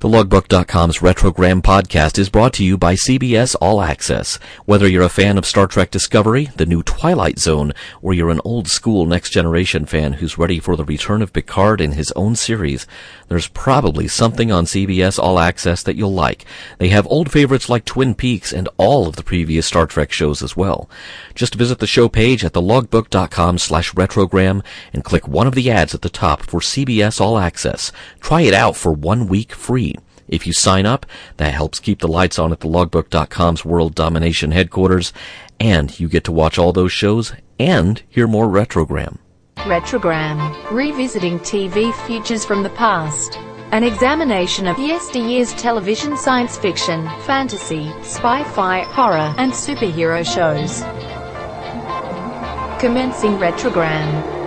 The Logbook.com's Retrogram podcast is brought to you by CBS All Access. Whether you're a fan of Star Trek Discovery, the new Twilight Zone, or you're an old school Next Generation fan who's ready for the return of Picard in his own series, there's probably something on CBS All Access that you'll like. They have old favorites like Twin Peaks and all of the previous Star Trek shows as well. Just visit the show page at thelogbook.com slash retrogram and click one of the ads at the top for CBS All Access. Try it out for one week free. If you sign up, that helps keep the lights on at the logbook.com's world domination headquarters, and you get to watch all those shows and hear more Retrogram. Retrogram, revisiting TV futures from the past. An examination of yesteryear's television science fiction, fantasy, spy-fi, horror, and superhero shows. Commencing Retrogram.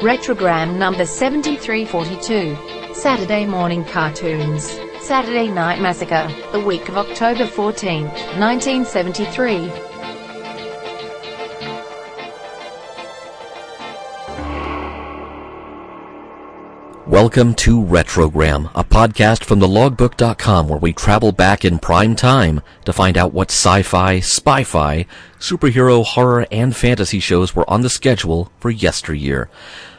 Retrogram number 7342. Saturday Morning Cartoons. Saturday Night Massacre. The week of October 14, 1973. Welcome to Retrogram, a podcast from thelogbook.com where we travel back in prime time to find out what sci-fi, spy-fi, superhero, horror, and fantasy shows were on the schedule for yesteryear.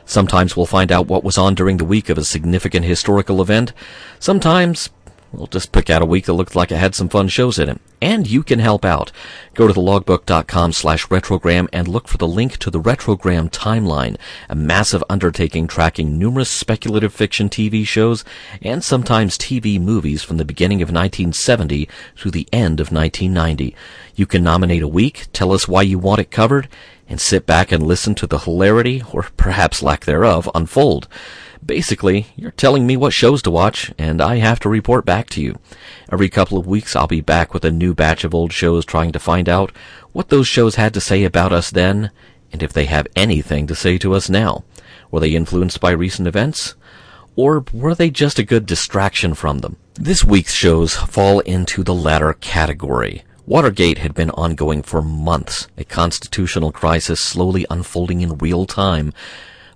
Sometimes we'll find out what was on during the week of a significant historical event. Sometimes We'll just pick out a week that looked like it had some fun shows in it. And you can help out. Go to thelogbook.com slash retrogram and look for the link to the Retrogram Timeline, a massive undertaking tracking numerous speculative fiction TV shows and sometimes TV movies from the beginning of 1970 through the end of 1990. You can nominate a week, tell us why you want it covered, and sit back and listen to the hilarity, or perhaps lack thereof, unfold. Basically, you're telling me what shows to watch, and I have to report back to you. Every couple of weeks, I'll be back with a new batch of old shows trying to find out what those shows had to say about us then, and if they have anything to say to us now. Were they influenced by recent events? Or were they just a good distraction from them? This week's shows fall into the latter category. Watergate had been ongoing for months, a constitutional crisis slowly unfolding in real time,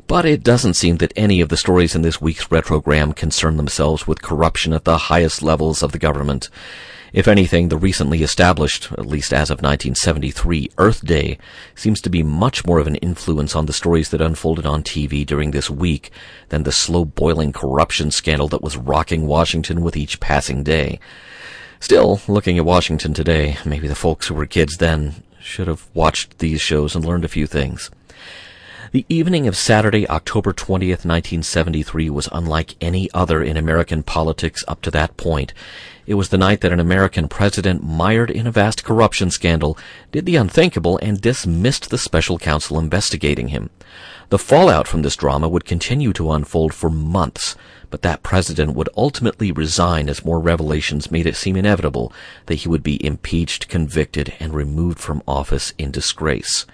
but it doesn't seem that any of the stories in this week's retrogram concern themselves with corruption at the highest levels of the government. If anything, the recently established, at least as of 1973, Earth Day seems to be much more of an influence on the stories that unfolded on TV during this week than the slow boiling corruption scandal that was rocking Washington with each passing day. Still, looking at Washington today, maybe the folks who were kids then should have watched these shows and learned a few things. The evening of Saturday, October 20th, 1973 was unlike any other in American politics up to that point. It was the night that an American president, mired in a vast corruption scandal, did the unthinkable and dismissed the special counsel investigating him. The fallout from this drama would continue to unfold for months, but that president would ultimately resign as more revelations made it seem inevitable that he would be impeached, convicted, and removed from office in disgrace.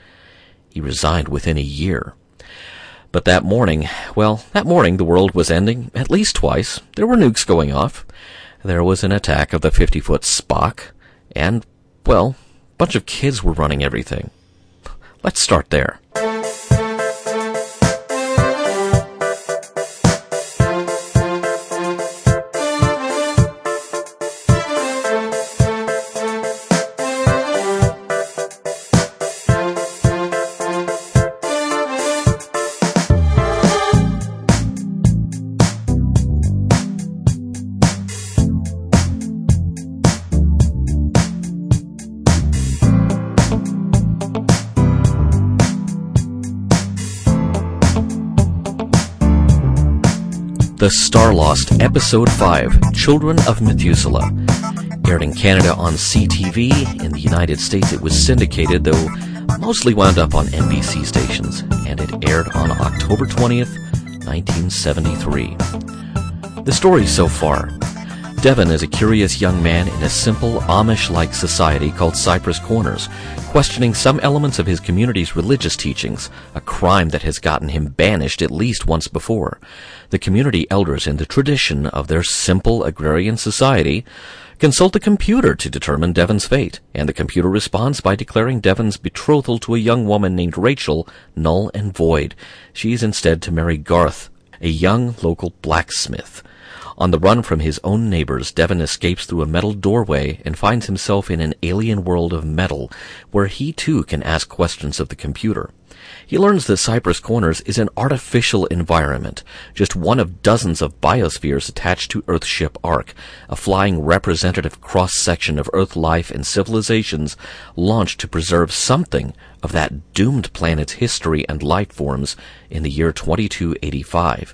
He resigned within a year. But that morning, well, that morning the world was ending at least twice. There were nukes going off. There was an attack of the 50 foot Spock. And, well, a bunch of kids were running everything. Let's start there. The Star Lost, Episode 5 Children of Methuselah. Aired in Canada on CTV. In the United States, it was syndicated, though mostly wound up on NBC stations, and it aired on October 20th, 1973. The story so far. Devon is a curious young man in a simple Amish-like society called Cypress Corners, questioning some elements of his community's religious teachings, a crime that has gotten him banished at least once before. The community elders, in the tradition of their simple agrarian society, consult a computer to determine Devon's fate, and the computer responds by declaring Devon's betrothal to a young woman named Rachel null and void. She is instead to marry Garth, a young local blacksmith. On the run from his own neighbors, Devon escapes through a metal doorway and finds himself in an alien world of metal, where he too can ask questions of the computer. He learns that Cypress Corners is an artificial environment, just one of dozens of biospheres attached to Earthship Ark, a flying representative cross-section of Earth life and civilizations launched to preserve something of that doomed planet's history and life forms in the year 2285.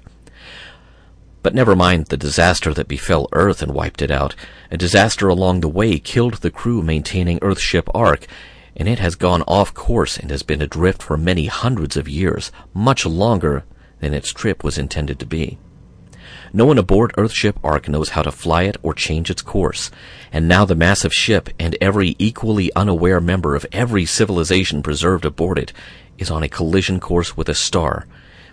But never mind the disaster that befell Earth and wiped it out. A disaster along the way killed the crew maintaining Earthship Ark, and it has gone off course and has been adrift for many hundreds of years, much longer than its trip was intended to be. No one aboard Earthship Ark knows how to fly it or change its course, and now the massive ship and every equally unaware member of every civilization preserved aboard it is on a collision course with a star,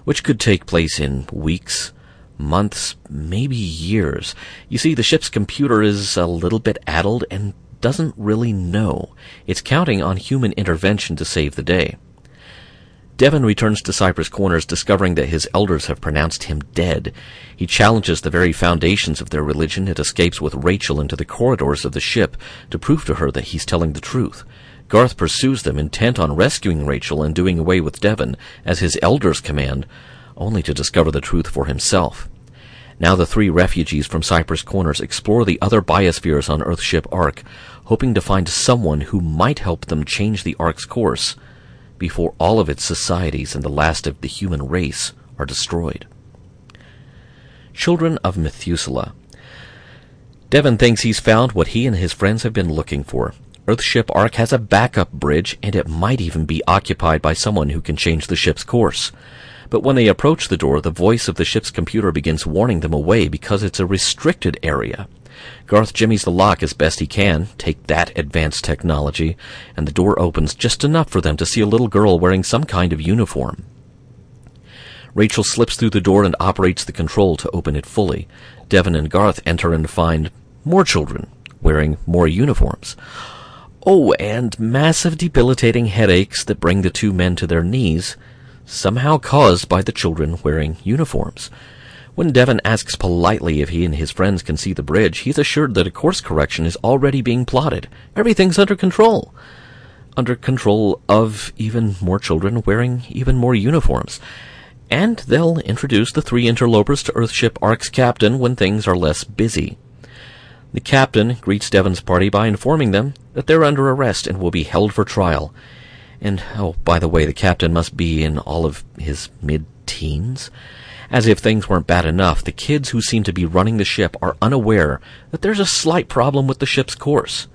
which could take place in weeks, months, maybe years. You see, the ship's computer is a little bit addled and doesn't really know. It's counting on human intervention to save the day. Devon returns to Cypress Corners, discovering that his elders have pronounced him dead. He challenges the very foundations of their religion and escapes with Rachel into the corridors of the ship to prove to her that he's telling the truth. Garth pursues them, intent on rescuing Rachel and doing away with Devon, as his elders command, only to discover the truth for himself. Now the three refugees from Cypress Corners explore the other biospheres on Earthship Ark, hoping to find someone who might help them change the Ark's course before all of its societies and the last of the human race are destroyed. Children of Methuselah. Devon thinks he's found what he and his friends have been looking for. Earthship Ark has a backup bridge, and it might even be occupied by someone who can change the ship's course. But when they approach the door, the voice of the ship's computer begins warning them away because it's a restricted area. Garth jimmies the lock as best he can, take that advanced technology, and the door opens just enough for them to see a little girl wearing some kind of uniform. Rachel slips through the door and operates the control to open it fully. Devon and Garth enter and find more children wearing more uniforms. Oh, and massive debilitating headaches that bring the two men to their knees, somehow caused by the children wearing uniforms. When Devon asks politely if he and his friends can see the bridge, he's assured that a course correction is already being plotted. Everything's under control. Under control of even more children wearing even more uniforms. And they'll introduce the three interlopers to Earthship Ark's captain when things are less busy. The captain greets Devon's party by informing them that they're under arrest and will be held for trial. And, oh, by the way, the captain must be in all of his mid-teens. As if things weren't bad enough, the kids who seem to be running the ship are unaware that there's a slight problem with the ship's course.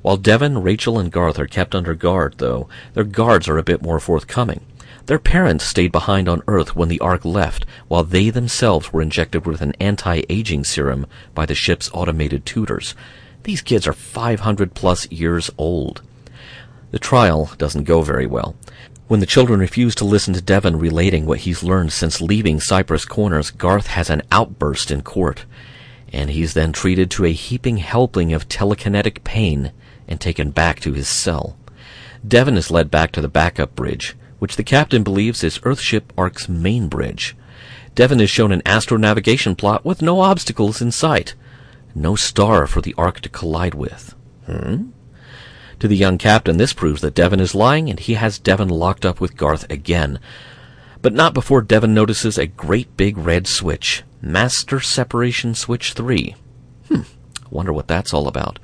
While Devon, Rachel, and Garth are kept under guard, though, their guards are a bit more forthcoming. Their parents stayed behind on Earth when the Ark left, while they themselves were injected with an anti-aging serum by the ship's automated tutors. These kids are 500 plus years old. The trial doesn't go very well. When the children refuse to listen to Devon relating what he's learned since leaving Cypress Corners, Garth has an outburst in court, and he's then treated to a heaping helping of telekinetic pain and taken back to his cell. Devon is led back to the backup bridge, which the captain believes is Earthship Ark's main bridge. Devon is shown an astronavigation plot with no obstacles in sight, no star for the Ark to collide with. Hmm? To the young captain, this proves that Devon is lying, and he has Devon locked up with Garth again. But not before Devon notices a great big red switch. Master Separation Switch 3. Hmm, wonder what that's all about.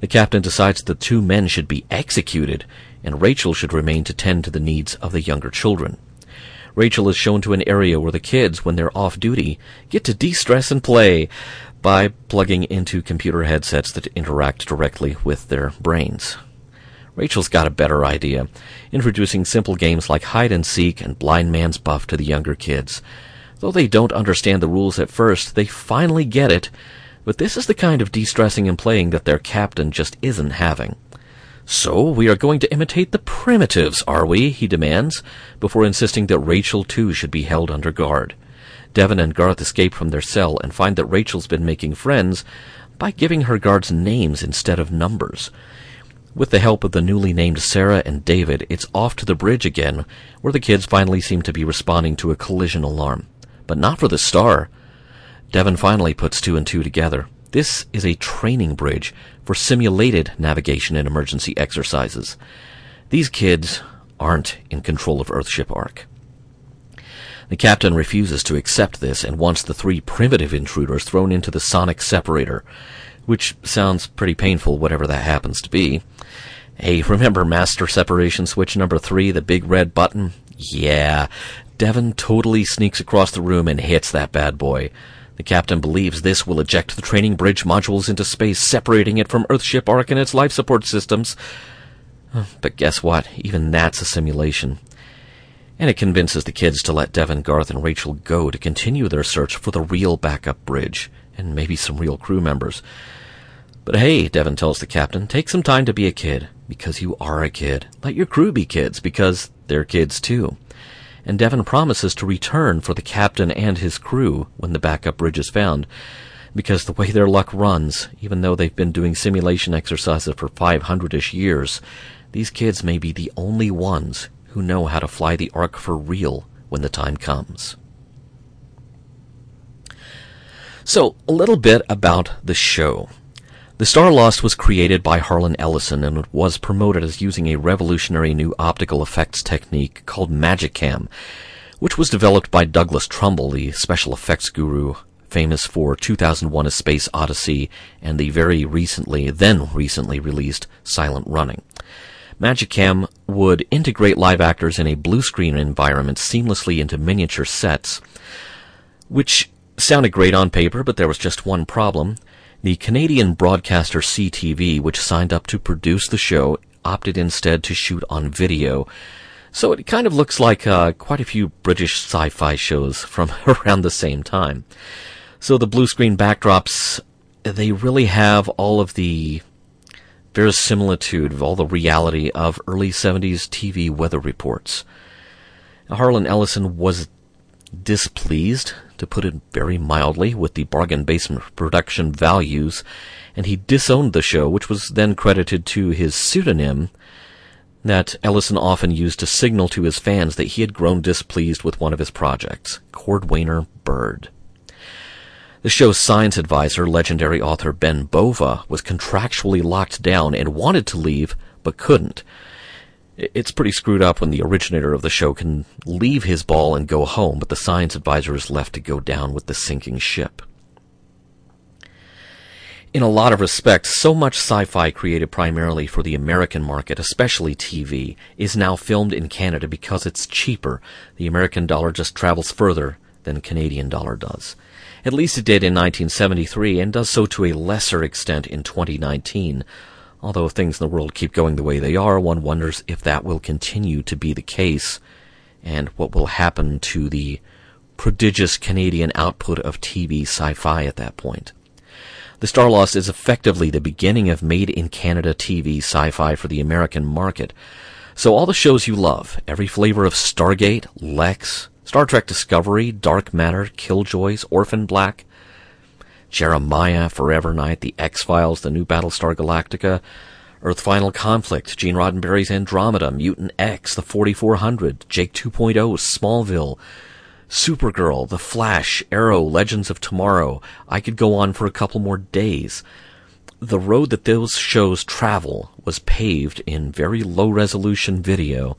The captain decides the two men should be executed, and Rachel should remain to tend to the needs of the younger children. Rachel is shown to an area where the kids, when they're off duty, get to de-stress and play by plugging into computer headsets that interact directly with their brains. Rachel's got a better idea, introducing simple games like hide and seek and blind man's buff to the younger kids. Though they don't understand the rules at first, they finally get it But this is the kind of de-stressing and playing that their captain just isn't having. So we are going to imitate the primitives, are we? he demands, before insisting that Rachel too should be held under guard. Devon and Garth escape from their cell and find that Rachel's been making friends by giving her guards names instead of numbers. With the help of the newly named Sarah and David, it's off to the bridge again, where the kids finally seem to be responding to a collision alarm. But not for the star. Devon finally puts two and two together. This is a training bridge for simulated navigation and emergency exercises. These kids aren't in control of Earthship Ark. The captain refuses to accept this and wants the three primitive intruders thrown into the sonic separator, which sounds pretty painful, whatever that happens to be. Hey, remember master separation switch number three, the big red button? Yeah. Devon totally sneaks across the room and hits that bad boy. The captain believes this will eject the training bridge modules into space, separating it from Earthship Ark and its life support systems. But guess what? Even that's a simulation. And it convinces the kids to let Devon, Garth, and Rachel go to continue their search for the real backup bridge, and maybe some real crew members. But hey, Devon tells the captain, take some time to be a kid, because you are a kid. Let your crew be kids, because they're kids too and Devon promises to return for the captain and his crew when the backup bridge is found. Because the way their luck runs, even though they've been doing simulation exercises for 500ish years, these kids may be the only ones who know how to fly the Ark for real when the time comes. So, a little bit about the show. The Star Lost was created by Harlan Ellison and was promoted as using a revolutionary new optical effects technique called Magicam, which was developed by Douglas Trumbull, the special effects guru famous for 2001 A Space Odyssey and the very recently, then recently released Silent Running. Magicam would integrate live actors in a blue screen environment seamlessly into miniature sets, which sounded great on paper, but there was just one problem. The Canadian broadcaster CTV, which signed up to produce the show, opted instead to shoot on video. So it kind of looks like uh, quite a few British sci-fi shows from around the same time. So the blue screen backdrops, they really have all of the verisimilitude of all the reality of early 70s TV weather reports. Harlan Ellison was displeased to put it very mildly, with the bargain basement production values, and he disowned the show, which was then credited to his pseudonym that Ellison often used to signal to his fans that he had grown displeased with one of his projects, Cordwainer Bird. The show's science advisor, legendary author Ben Bova, was contractually locked down and wanted to leave, but couldn't. It's pretty screwed up when the originator of the show can leave his ball and go home, but the science advisor is left to go down with the sinking ship. In a lot of respects, so much sci-fi created primarily for the American market, especially TV, is now filmed in Canada because it's cheaper. The American dollar just travels further than the Canadian dollar does. At least it did in 1973 and does so to a lesser extent in 2019. Although if things in the world keep going the way they are, one wonders if that will continue to be the case and what will happen to the prodigious Canadian output of TV sci-fi at that point. The Star Lost is effectively the beginning of made in Canada TV sci-fi for the American market. So all the shows you love, every flavor of Stargate, Lexx, Star Trek Discovery, Dark Matter, Killjoys, Orphan Black, Jeremiah, Forever Knight, The X-Files, The New Battlestar Galactica, Earth Final Conflict, Gene Roddenberry's Andromeda, Mutant X, The 4400, Jake 2.0, Smallville, Supergirl, The Flash, Arrow, Legends of Tomorrow. I could go on for a couple more days. The road that those shows travel was paved in very low resolution video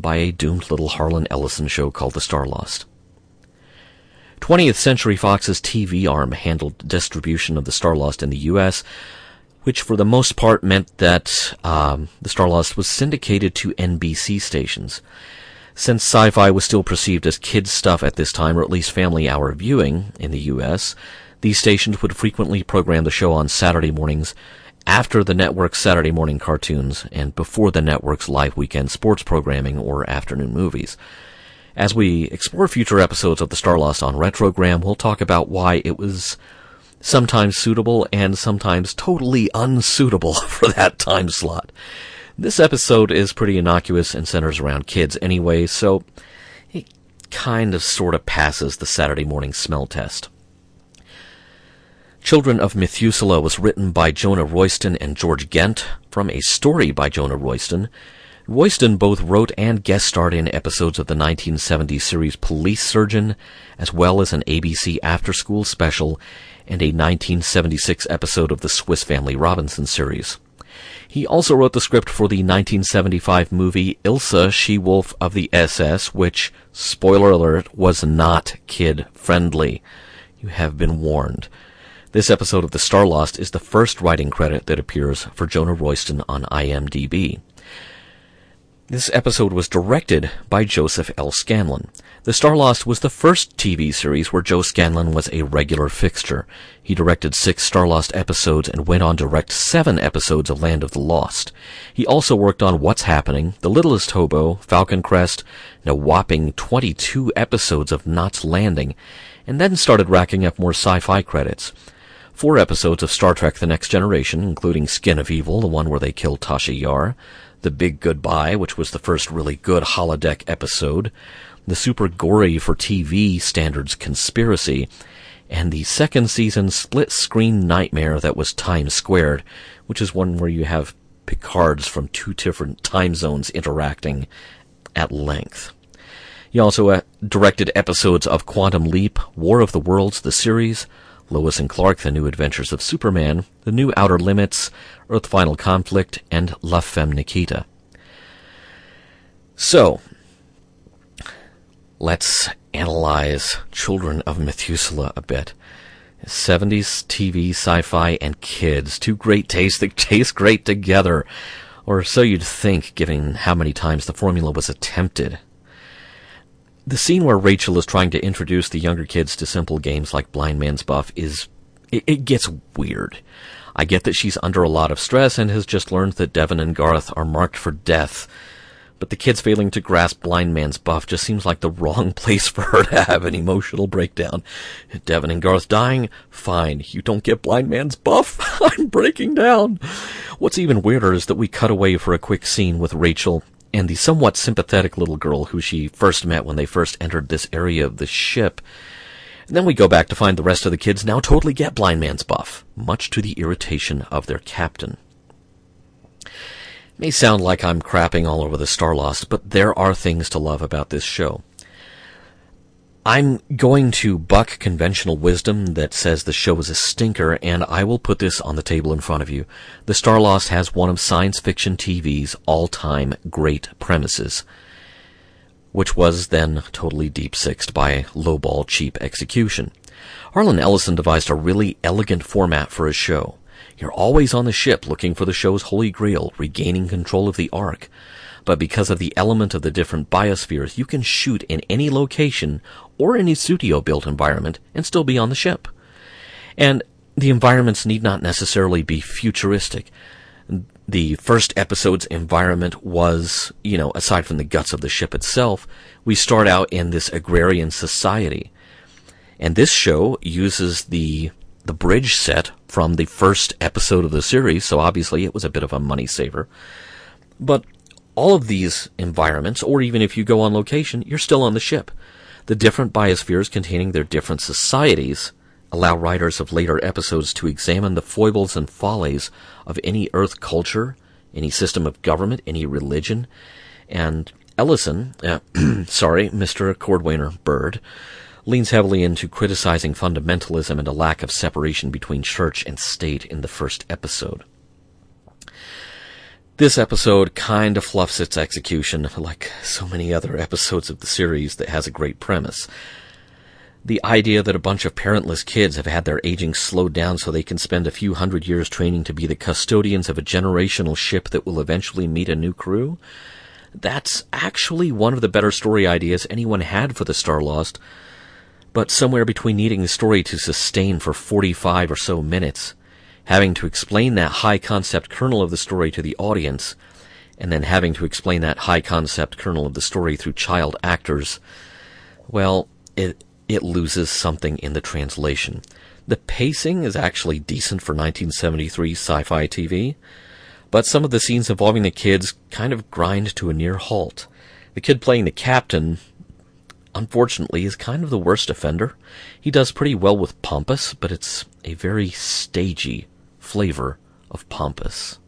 by a doomed little Harlan Ellison show called The Star Lost. 20th Century Fox's TV arm handled distribution of the Star Lost in the U.S., which for the most part meant that um, the Star Lost was syndicated to NBC stations. Since sci-fi was still perceived as kids stuff at this time, or at least family hour viewing in the U.S., these stations would frequently program the show on Saturday mornings after the network's Saturday morning cartoons and before the network's live weekend sports programming or afternoon movies. As we explore future episodes of the Star Lost on Retrogram, we'll talk about why it was sometimes suitable and sometimes totally unsuitable for that time slot. This episode is pretty innocuous and centers around kids anyway, so it kind of sort of passes the Saturday morning smell test. Children of Methuselah was written by Jonah Royston and George Gent from a story by Jonah Royston. Royston both wrote and guest starred in episodes of the 1970 series Police Surgeon, as well as an ABC after school special and a 1976 episode of the Swiss Family Robinson series. He also wrote the script for the 1975 movie Ilsa, She-Wolf of the SS, which, spoiler alert, was not kid friendly. You have been warned. This episode of The Star Lost is the first writing credit that appears for Jonah Royston on IMDb. This episode was directed by Joseph L. Scanlon. The Star Lost was the first TV series where Joe Scanlon was a regular fixture. He directed six Star Lost episodes and went on to direct seven episodes of Land of the Lost. He also worked on What's Happening, The Littlest Hobo, Falcon Crest, and a whopping 22 episodes of Knots Landing, and then started racking up more sci-fi credits four episodes of Star Trek The Next Generation, including Skin of Evil, the one where they kill Tasha Yar, The Big Goodbye, which was the first really good holodeck episode, the super gory for TV standards Conspiracy, and the second season split screen nightmare that was Time Squared, which is one where you have Picards from two different time zones interacting at length. He also uh, directed episodes of Quantum Leap, War of the Worlds, the series, Lois and Clark, The New Adventures of Superman, The New Outer Limits, Earth Final Conflict, and La Femme Nikita. So, let's analyze Children of Methuselah a bit. 70s TV, sci-fi, and kids. Two great tastes that taste great together. Or so you'd think, given how many times the formula was attempted. The scene where Rachel is trying to introduce the younger kids to simple games like Blind Man's Buff is, it, it, gets weird. I get that she's under a lot of stress and has just learned that Devon and Garth are marked for death, but the kids failing to grasp Blind Man's Buff just seems like the wrong place for her to have an emotional breakdown. Devon and Garth dying? Fine. You don't get Blind Man's Buff? I'm breaking down. What's even weirder is that we cut away for a quick scene with Rachel and the somewhat sympathetic little girl who she first met when they first entered this area of the ship. And then we go back to find the rest of the kids now totally get Blind Man's buff, much to the irritation of their captain. It may sound like I'm crapping all over the Starlost, but there are things to love about this show. I'm going to buck conventional wisdom that says the show is a stinker, and I will put this on the table in front of you. The Starlost has one of science fiction TV's all-time great premises, which was then totally deep-sixed by lowball cheap execution. Harlan Ellison devised a really elegant format for his show. You're always on the ship looking for the show's holy grail, regaining control of the Ark but because of the element of the different biospheres, you can shoot in any location or any studio built environment and still be on the ship. And the environments need not necessarily be futuristic. The first episode's environment was, you know, aside from the guts of the ship itself, we start out in this agrarian society. And this show uses the the bridge set from the first episode of the series, so obviously it was a bit of a money saver. But all of these environments, or even if you go on location, you're still on the ship. The different biospheres containing their different societies allow writers of later episodes to examine the foibles and follies of any Earth culture, any system of government, any religion. And Ellison, uh, sorry, Mr. Cordwainer Bird, leans heavily into criticizing fundamentalism and a lack of separation between church and state in the first episode. This episode kind of fluffs its execution, like so many other episodes of the series that has a great premise. The idea that a bunch of parentless kids have had their aging slowed down so they can spend a few hundred years training to be the custodians of a generational ship that will eventually meet a new crew? That's actually one of the better story ideas anyone had for the Star Lost, but somewhere between needing the story to sustain for 45 or so minutes having to explain that high concept kernel of the story to the audience, and then having to explain that high concept kernel of the story through child actors, well, it, it loses something in the translation. The pacing is actually decent for 1973 sci fi TV, but some of the scenes involving the kids kind of grind to a near halt. The kid playing the captain, unfortunately, is kind of the worst offender. He does pretty well with pompous, but it's a very stagey flavor of pompous.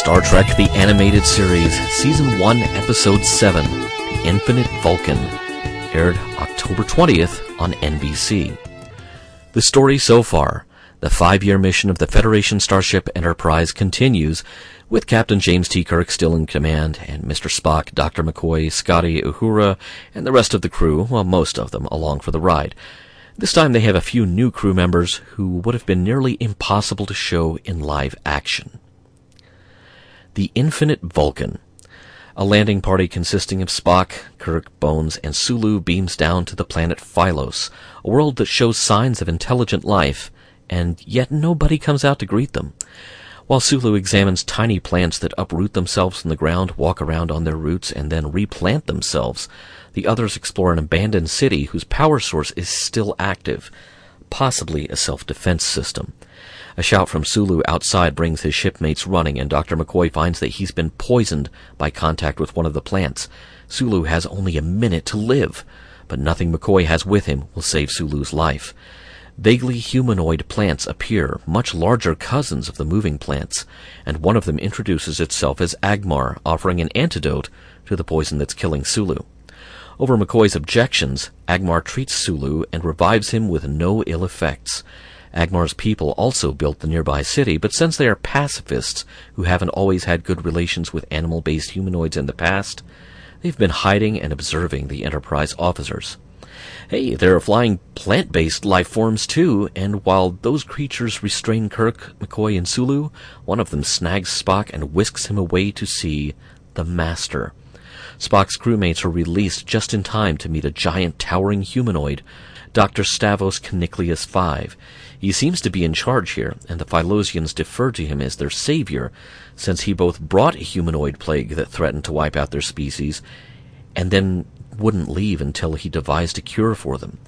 Star Trek The Animated Series, Season 1, Episode 7, The Infinite Vulcan, aired October 20th on NBC. The story so far the five year mission of the Federation Starship Enterprise continues, with Captain James T. Kirk still in command, and Mr. Spock, Dr. McCoy, Scotty, Uhura, and the rest of the crew, well, most of them, along for the ride. This time they have a few new crew members who would have been nearly impossible to show in live action. The Infinite Vulcan. A landing party consisting of Spock, Kirk, Bones, and Sulu beams down to the planet Phylos, a world that shows signs of intelligent life, and yet nobody comes out to greet them. While Sulu examines tiny plants that uproot themselves from the ground, walk around on their roots, and then replant themselves, the others explore an abandoned city whose power source is still active, possibly a self-defense system. A shout from Sulu outside brings his shipmates running, and Dr. McCoy finds that he's been poisoned by contact with one of the plants. Sulu has only a minute to live, but nothing McCoy has with him will save Sulu's life. Vaguely humanoid plants appear, much larger cousins of the moving plants, and one of them introduces itself as Agmar, offering an antidote to the poison that's killing Sulu. Over McCoy's objections, Agmar treats Sulu and revives him with no ill effects. Agmar's people also built the nearby city, but since they are pacifists who haven't always had good relations with animal-based humanoids in the past, they've been hiding and observing the Enterprise officers. Hey, there are flying plant-based life forms too, and while those creatures restrain Kirk, McCoy, and Sulu, one of them snags Spock and whisks him away to see the Master. Spock's crewmates are released just in time to meet a giant towering humanoid, Dr. Stavos Keniclius V. He seems to be in charge here, and the Phylosians defer to him as their savior, since he both brought a humanoid plague that threatened to wipe out their species, and then wouldn't leave until he devised a cure for them.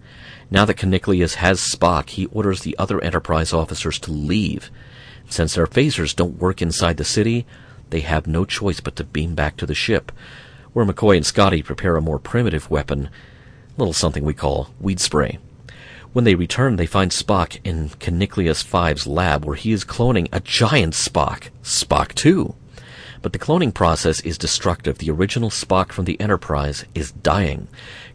Now that Keniclius has Spock, he orders the other Enterprise officers to leave. Since their phasers don't work inside the city, they have no choice but to beam back to the ship, where McCoy and Scotty prepare a more primitive weapon, little something we call weed spray. When they return, they find Spock in Keniclius V's lab, where he is cloning a giant Spock, Spock 2. But the cloning process is destructive. The original Spock from the Enterprise is dying.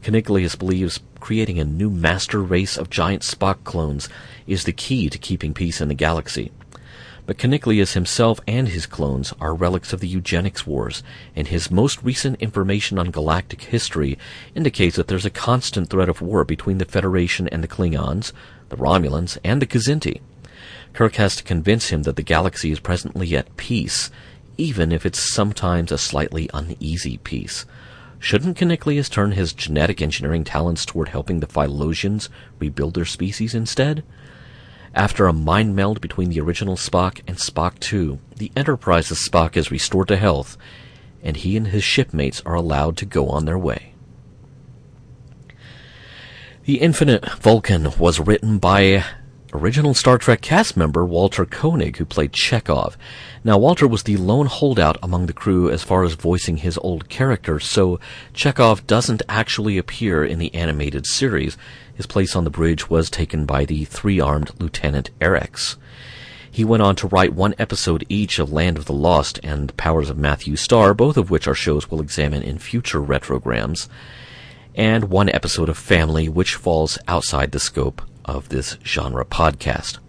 Keniclius believes creating a new master race of giant Spock clones is the key to keeping peace in the galaxy. But Keniclius himself and his clones are relics of the eugenics wars, and his most recent information on galactic history indicates that there's a constant threat of war between the Federation and the Klingons, the Romulans, and the Kzinti. Kirk has to convince him that the galaxy is presently at peace, even if it's sometimes a slightly uneasy peace. Shouldn't Keniclius turn his genetic engineering talents toward helping the Phylosians rebuild their species instead? After a mind meld between the original Spock and Spock 2, the Enterprise's Spock is restored to health, and he and his shipmates are allowed to go on their way. The Infinite Vulcan was written by original Star Trek cast member Walter Koenig, who played Chekov. Now, Walter was the lone holdout among the crew as far as voicing his old character, so Chekov doesn't actually appear in the animated series. His place on the bridge was taken by the three-armed Lieutenant Arex. He went on to write one episode each of Land of the Lost and Powers of Matthew Star, both of which are shows we'll examine in future retrograms. and one episode of Family, which falls outside the scope of this genre podcast.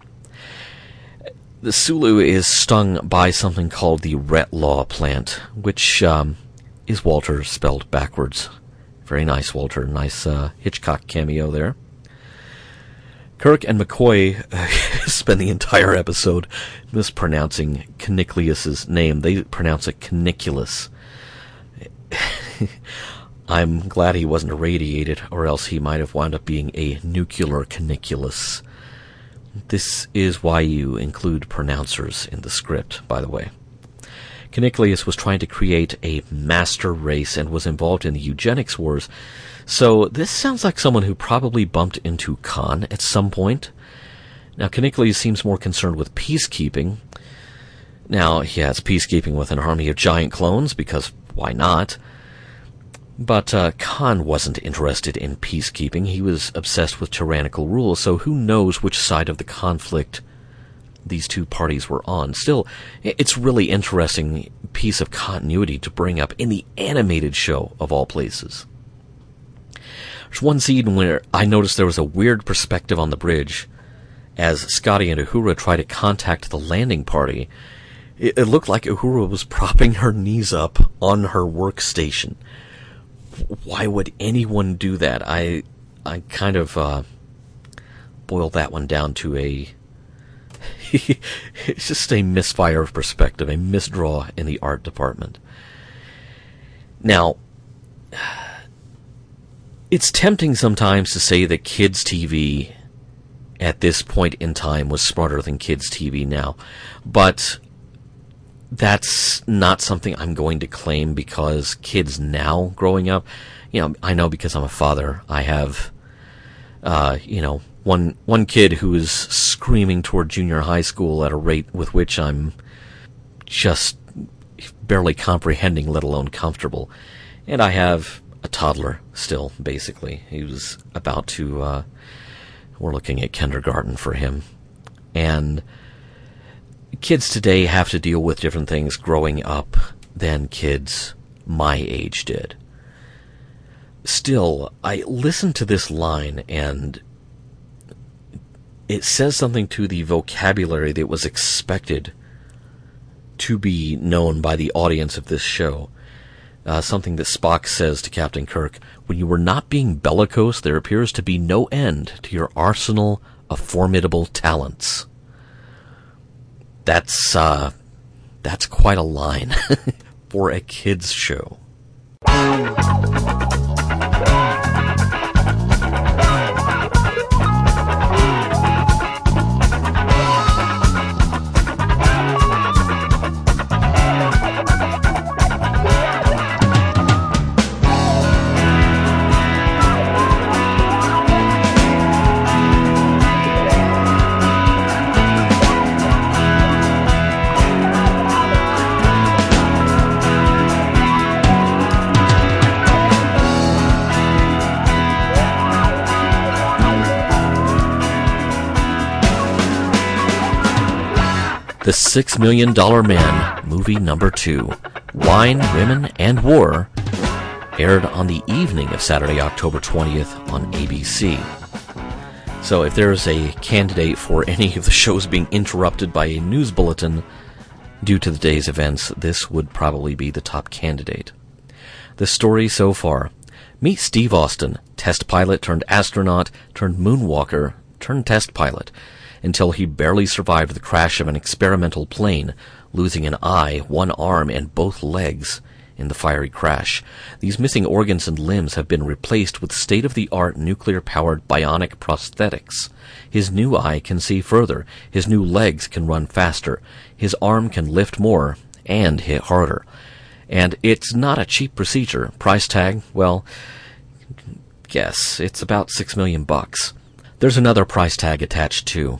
The Sulu is stung by something called the Retlaw plant, which um, is Walter spelled backwards. Very nice, Walter. Nice uh, Hitchcock cameo there. Kirk and McCoy uh, spend the entire episode mispronouncing Keniclius's name. They pronounce it Caniculus. I'm glad he wasn't irradiated, or else he might have wound up being a nuclear caniculus. This is why you include pronouncers in the script, by the way. Keniclius was trying to create a master race and was involved in the eugenics wars, so this sounds like someone who probably bumped into Khan at some point. Now, Keniclius seems more concerned with peacekeeping. Now, he has peacekeeping with an army of giant clones, because why not? But uh, Khan wasn't interested in peacekeeping. He was obsessed with tyrannical rule, so who knows which side of the conflict these two parties were on. Still, it's really interesting piece of continuity to bring up in the animated show of all places. There's one scene where I noticed there was a weird perspective on the bridge as Scotty and Uhura try to contact the landing party. It, it looked like Uhura was propping her knees up on her workstation. Why would anyone do that? I I kind of uh, boiled that one down to a it's just a misfire of perspective, a misdraw in the art department. Now, it's tempting sometimes to say that kids' TV at this point in time was smarter than kids' TV now, but that's not something I'm going to claim because kids now growing up, you know, I know because I'm a father, I have, uh, you know, one one kid who is screaming toward junior high school at a rate with which I'm just barely comprehending, let alone comfortable, and I have a toddler still, basically. He was about to, uh, we're looking at kindergarten for him. And kids today have to deal with different things growing up than kids my age did. Still, I listen to this line and it says something to the vocabulary that was expected to be known by the audience of this show uh, something that Spock says to Captain Kirk When you were not being bellicose, there appears to be no end to your arsenal of formidable talents. That's, uh, that's quite a line for a kid's show. The Six Million Dollar Man, movie number two, Wine, Women, and War, aired on the evening of Saturday, October 20th on ABC. So if there's a candidate for any of the shows being interrupted by a news bulletin due to the day's events, this would probably be the top candidate. The story so far. Meet Steve Austin, test pilot turned astronaut turned moonwalker turned test pilot until he barely survived the crash of an experimental plane, losing an eye, one arm, and both legs in the fiery crash. These missing organs and limbs have been replaced with state of the art nuclear powered bionic prosthetics. His new eye can see further, his new legs can run faster, his arm can lift more and hit harder. And it's not a cheap procedure. Price tag, well, guess it's about six million bucks. There's another price tag attached too.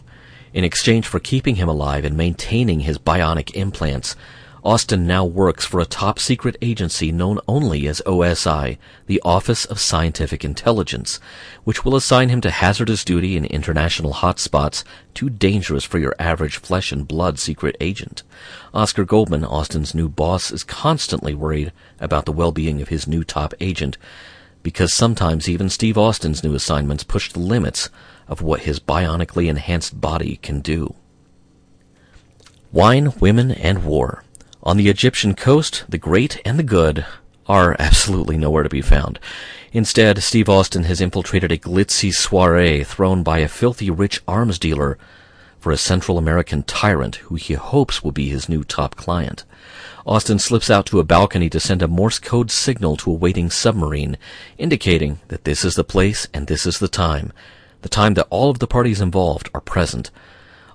In exchange for keeping him alive and maintaining his bionic implants, Austin now works for a top secret agency known only as OSI, the Office of Scientific Intelligence, which will assign him to hazardous duty in international hotspots too dangerous for your average flesh and blood secret agent. Oscar Goldman, Austin's new boss, is constantly worried about the well-being of his new top agent, because sometimes even Steve Austin's new assignments push the limits of what his bionically enhanced body can do. Wine, women, and war. On the Egyptian coast, the great and the good are absolutely nowhere to be found. Instead, Steve Austin has infiltrated a glitzy soiree thrown by a filthy rich arms dealer for a Central American tyrant who he hopes will be his new top client. Austin slips out to a balcony to send a Morse code signal to a waiting submarine, indicating that this is the place and this is the time, the time that all of the parties involved are present.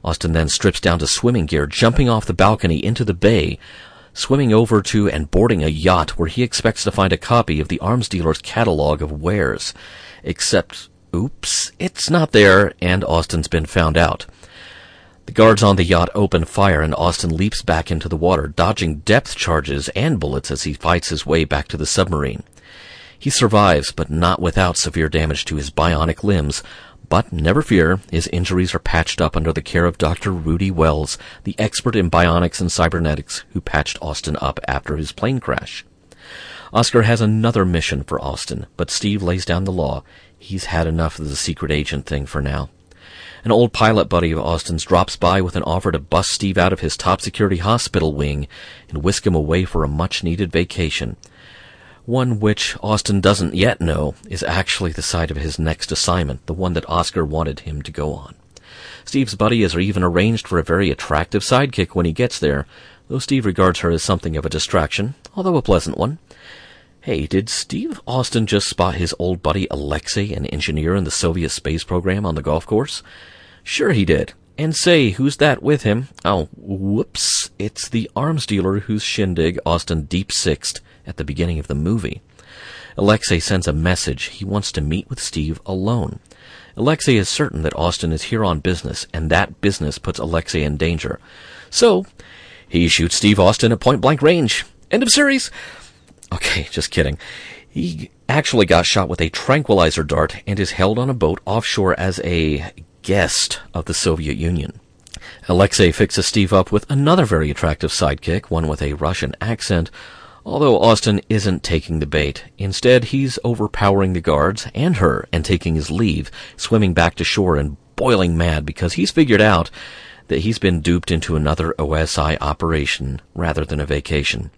Austin then strips down to swimming gear, jumping off the balcony into the bay, swimming over to and boarding a yacht where he expects to find a copy of the arms dealer's catalog of wares. Except, oops, it's not there, and Austin's been found out. The guards on the yacht open fire, and Austin leaps back into the water, dodging depth charges and bullets as he fights his way back to the submarine. He survives, but not without severe damage to his bionic limbs. But never fear, his injuries are patched up under the care of Dr. Rudy Wells, the expert in bionics and cybernetics who patched Austin up after his plane crash. Oscar has another mission for Austin, but Steve lays down the law. He's had enough of the secret agent thing for now. An old pilot buddy of Austin's drops by with an offer to bust Steve out of his top security hospital wing and whisk him away for a much needed vacation. One which Austin doesn't yet know is actually the site of his next assignment, the one that Oscar wanted him to go on. Steve's buddy has even arranged for a very attractive sidekick when he gets there, though Steve regards her as something of a distraction, although a pleasant one. Hey, did Steve Austin just spot his old buddy Alexei, an engineer in the Soviet space program on the golf course? Sure he did. And say, who's that with him? Oh, whoops. It's the arms dealer whose shindig Austin deep sixed at the beginning of the movie. Alexei sends a message. He wants to meet with Steve alone. Alexei is certain that Austin is here on business, and that business puts Alexei in danger. So, he shoots Steve Austin at point blank range. End of series. Okay, just kidding. He actually got shot with a tranquilizer dart and is held on a boat offshore as a guest of the Soviet Union. Alexei fixes Steve up with another very attractive sidekick, one with a Russian accent, although Austin isn't taking the bait. Instead, he's overpowering the guards and her and taking his leave, swimming back to shore and boiling mad because he's figured out that he's been duped into another OSI operation rather than a vacation.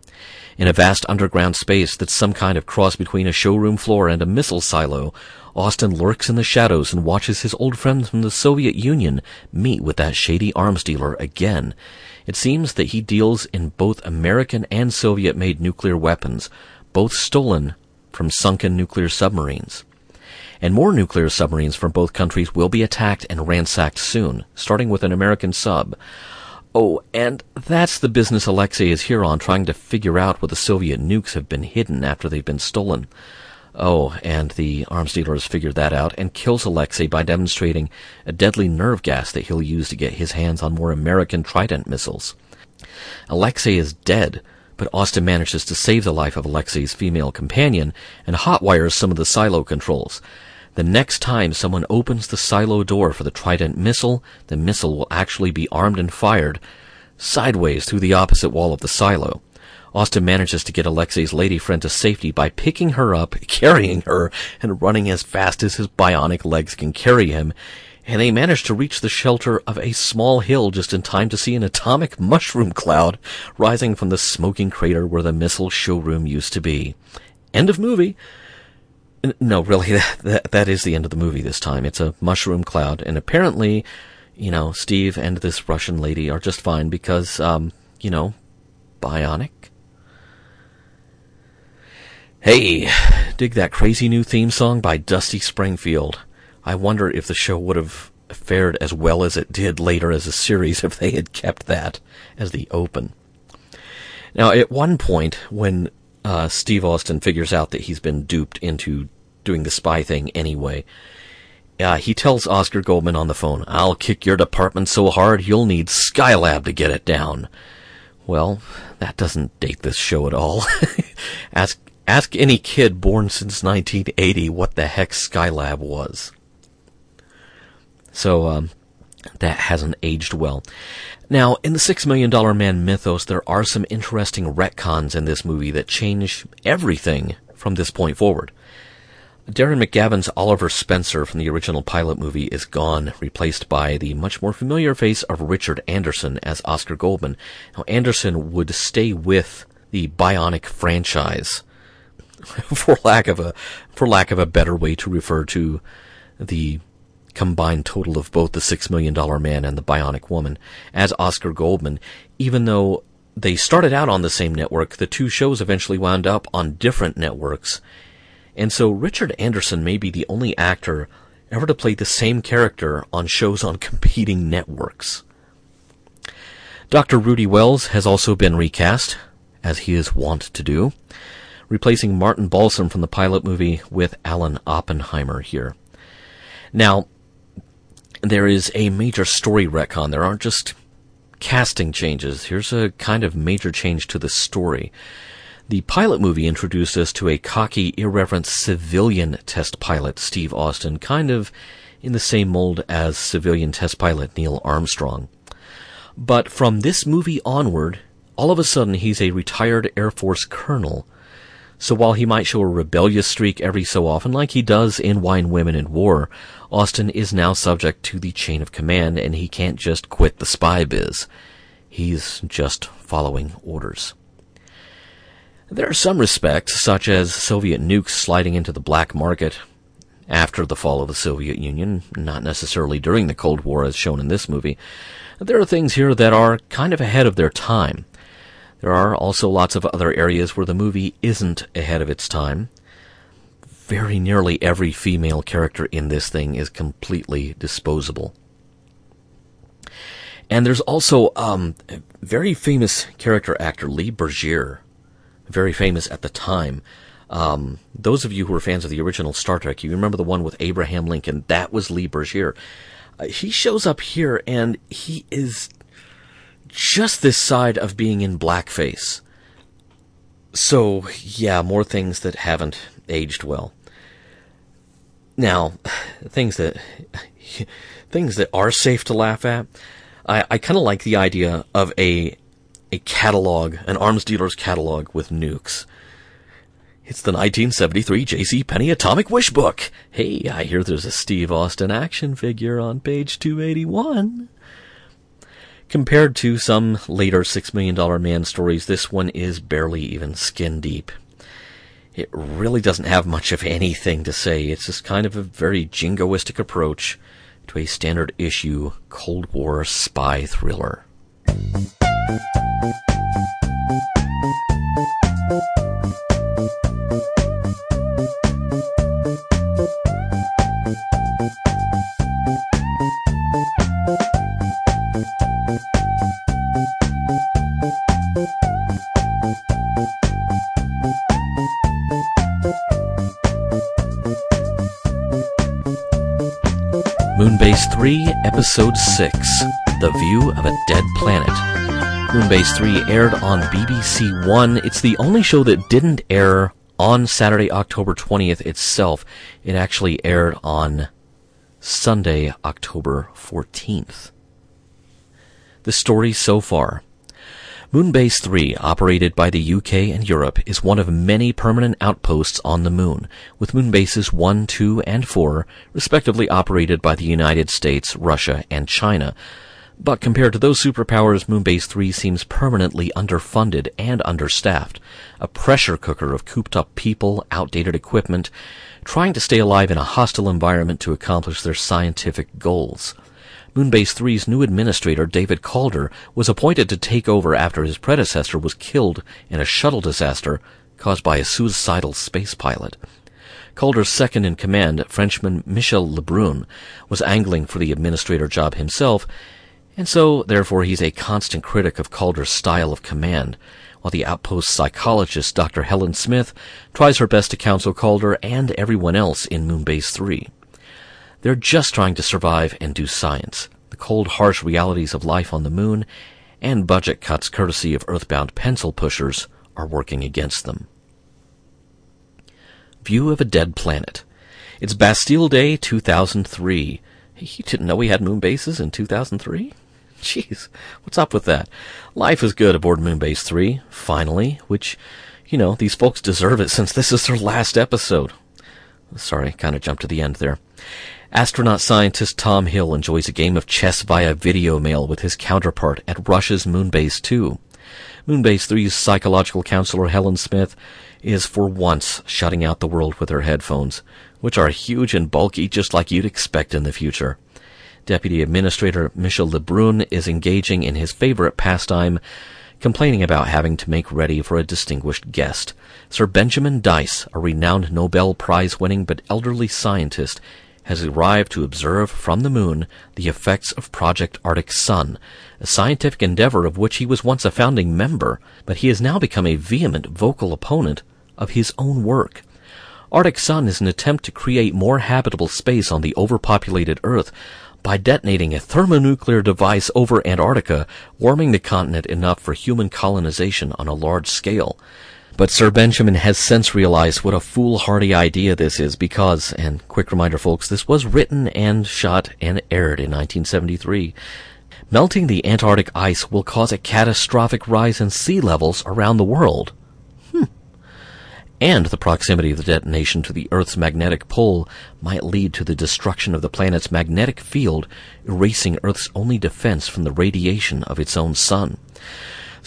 In a vast underground space that's some kind of cross between a showroom floor and a missile silo, Austin lurks in the shadows and watches his old friends from the Soviet Union meet with that shady arms dealer again. It seems that he deals in both American and Soviet made nuclear weapons, both stolen from sunken nuclear submarines. And more nuclear submarines from both countries will be attacked and ransacked soon, starting with an American sub. Oh, and that's the business Alexei is here on, trying to figure out where the Soviet nukes have been hidden after they've been stolen. Oh, and the arms dealer has figured that out and kills Alexei by demonstrating a deadly nerve gas that he'll use to get his hands on more American Trident missiles. Alexei is dead, but Austin manages to save the life of Alexei's female companion and hotwires some of the silo controls. The next time someone opens the silo door for the Trident missile, the missile will actually be armed and fired sideways through the opposite wall of the silo. Austin manages to get Alexei's lady friend to safety by picking her up, carrying her, and running as fast as his bionic legs can carry him. And they manage to reach the shelter of a small hill just in time to see an atomic mushroom cloud rising from the smoking crater where the missile showroom used to be. End of movie. No, really, that, that, that is the end of the movie this time. It's a mushroom cloud, and apparently, you know, Steve and this Russian lady are just fine because, um, you know, bionic. Hey, dig that crazy new theme song by Dusty Springfield. I wonder if the show would have fared as well as it did later as a series if they had kept that as the open. Now, at one point, when uh, Steve Austin figures out that he's been duped into doing the spy thing anyway, uh, he tells Oscar Goldman on the phone, I'll kick your department so hard you'll need Skylab to get it down. Well, that doesn't date this show at all. Ask Ask any kid born since 1980 what the heck Skylab was. So, um, that hasn't aged well. Now, in the Six Million Dollar Man mythos, there are some interesting retcons in this movie that change everything from this point forward. Darren McGavin's Oliver Spencer from the original pilot movie is gone, replaced by the much more familiar face of Richard Anderson as Oscar Goldman. Now, Anderson would stay with the Bionic franchise, for lack of a for lack of a better way to refer to the combined total of both the Six Million Dollar Man and the Bionic Woman, as Oscar Goldman. Even though they started out on the same network, the two shows eventually wound up on different networks and so Richard Anderson may be the only actor ever to play the same character on shows on competing networks. Dr. Rudy Wells has also been recast, as he is wont to do, replacing Martin Balsam from the pilot movie with Alan Oppenheimer here. Now, there is a major story retcon. There aren't just casting changes. Here's a kind of major change to the story. The pilot movie introduced us to a cocky, irreverent civilian test pilot, Steve Austin, kind of in the same mold as civilian test pilot Neil Armstrong. But from this movie onward, all of a sudden he's a retired Air Force colonel. So while he might show a rebellious streak every so often, like he does in Wine, Women, and War, Austin is now subject to the chain of command and he can't just quit the spy biz. He's just following orders. There are some respects, such as Soviet nukes sliding into the black market after the fall of the Soviet Union, not necessarily during the Cold War as shown in this movie. There are things here that are kind of ahead of their time. There are also lots of other areas where the movie isn't ahead of its time. Very nearly every female character in this thing is completely disposable. And there's also um, a very famous character actor, Lee Bergere, very famous at the time. Um, those of you who are fans of the original Star Trek, you remember the one with Abraham Lincoln. That was Lee Bergere. Uh, he shows up here and he is just this side of being in blackface. So, yeah, more things that haven't aged well. Now, things that things that are safe to laugh at. I, I kind of like the idea of a a catalog, an arms dealer's catalog with nukes. It's the 1973 J.C. Penney Atomic Wish Book. Hey, I hear there's a Steve Austin action figure on page 281. Compared to some later Six Million Dollar Man stories, this one is barely even skin deep. It really doesn't have much of anything to say. It's just kind of a very jingoistic approach to a standard issue Cold War spy thriller. Episode 6 The View of a Dead Planet. Moonbase 3 aired on BBC One. It's the only show that didn't air on Saturday, October 20th itself. It actually aired on Sunday, October 14th. The story so far. Moonbase 3, operated by the UK and Europe, is one of many permanent outposts on the moon, with moonbases 1, 2, and 4 respectively operated by the United States, Russia, and China, but compared to those superpowers, Moonbase 3 seems permanently underfunded and understaffed. A pressure cooker of cooped up people, outdated equipment, trying to stay alive in a hostile environment to accomplish their scientific goals. Moonbase 3's new administrator, David Calder, was appointed to take over after his predecessor was killed in a shuttle disaster caused by a suicidal space pilot. Calder's second in command, Frenchman Michel Lebrun, was angling for the administrator job himself and so, therefore, he's a constant critic of Calder's style of command, while the outpost psychologist Dr. Helen Smith tries her best to counsel Calder and everyone else in Moonbase 3. They're just trying to survive and do science, the cold, harsh realities of life on the moon, and budget cuts courtesy of earthbound pencil pushers are working against them. View of a Dead Planet. It's Bastille Day 2003. You didn't know we had moon bases in 2003? Jeez, what's up with that? Life is good aboard Moonbase 3, finally, which, you know, these folks deserve it since this is their last episode. Sorry, kind of jumped to the end there. Astronaut scientist Tom Hill enjoys a game of chess via video mail with his counterpart at Russia's Moonbase 2. Moonbase 3's psychological counselor Helen Smith is for once shutting out the world with her headphones, which are huge and bulky just like you'd expect in the future. Deputy Administrator Michel Lebrun is engaging in his favorite pastime, complaining about having to make ready for a distinguished guest. Sir Benjamin Dyce, a renowned Nobel Prize winning but elderly scientist, has arrived to observe from the moon the effects of Project Arctic Sun, a scientific endeavor of which he was once a founding member, but he has now become a vehement vocal opponent of his own work. Arctic Sun is an attempt to create more habitable space on the overpopulated Earth by detonating a thermonuclear device over Antarctica, warming the continent enough for human colonization on a large scale. But Sir Benjamin has since realized what a foolhardy idea this is because, and quick reminder folks, this was written and shot and aired in 1973. Melting the Antarctic ice will cause a catastrophic rise in sea levels around the world. Hmm. And the proximity of the detonation to the Earth's magnetic pole might lead to the destruction of the planet's magnetic field, erasing Earth's only defense from the radiation of its own sun.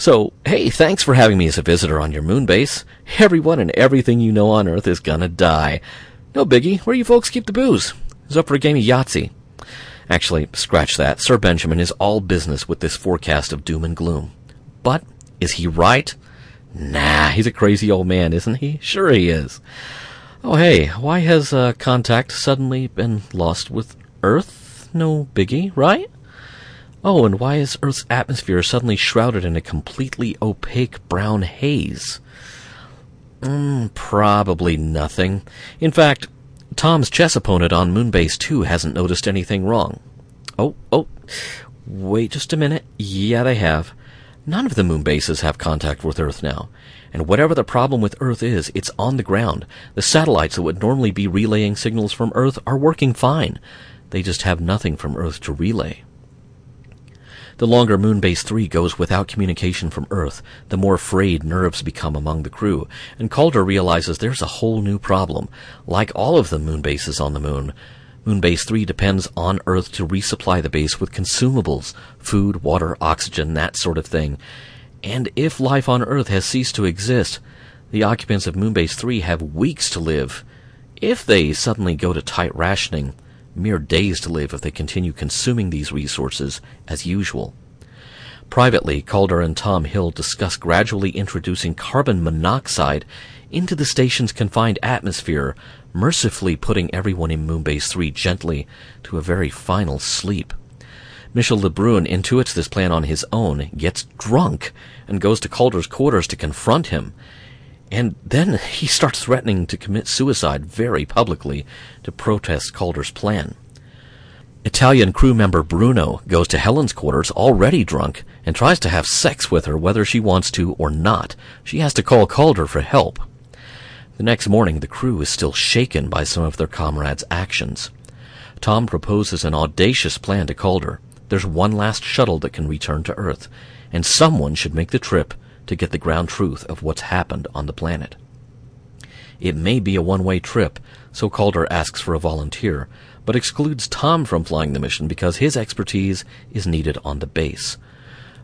So, hey, thanks for having me as a visitor on your moon base. Everyone and everything you know on Earth is gonna die. No biggie, where you folks keep the booze? It's up for a game of Yahtzee. Actually, scratch that. Sir Benjamin is all business with this forecast of doom and gloom. But, is he right? Nah, he's a crazy old man, isn't he? Sure he is. Oh hey, why has uh, contact suddenly been lost with Earth? No biggie, right? Oh, and why is Earth's atmosphere suddenly shrouded in a completely opaque brown haze? Mm, probably nothing. In fact, Tom's chess opponent on Moonbase 2 hasn't noticed anything wrong. Oh, oh, wait just a minute. Yeah, they have. None of the moon bases have contact with Earth now. And whatever the problem with Earth is, it's on the ground. The satellites that would normally be relaying signals from Earth are working fine. They just have nothing from Earth to relay. The longer Moonbase 3 goes without communication from Earth, the more frayed nerves become among the crew, and Calder realizes there's a whole new problem. Like all of the moon bases on the moon, Moonbase 3 depends on Earth to resupply the base with consumables, food, water, oxygen, that sort of thing. And if life on Earth has ceased to exist, the occupants of Moonbase 3 have weeks to live. If they suddenly go to tight rationing, mere days to live if they continue consuming these resources as usual. Privately, Calder and Tom Hill discuss gradually introducing carbon monoxide into the station's confined atmosphere, mercifully putting everyone in Moonbase 3 gently to a very final sleep. Michel Lebrun intuits this plan on his own, gets drunk, and goes to Calder's quarters to confront him. And then he starts threatening to commit suicide very publicly to protest Calder's plan. Italian crew member Bruno goes to Helen's quarters already drunk and tries to have sex with her whether she wants to or not. She has to call Calder for help. The next morning, the crew is still shaken by some of their comrades' actions. Tom proposes an audacious plan to Calder. There's one last shuttle that can return to Earth, and someone should make the trip to get the ground truth of what's happened on the planet. It may be a one-way trip, so Calder asks for a volunteer, but excludes Tom from flying the mission because his expertise is needed on the base.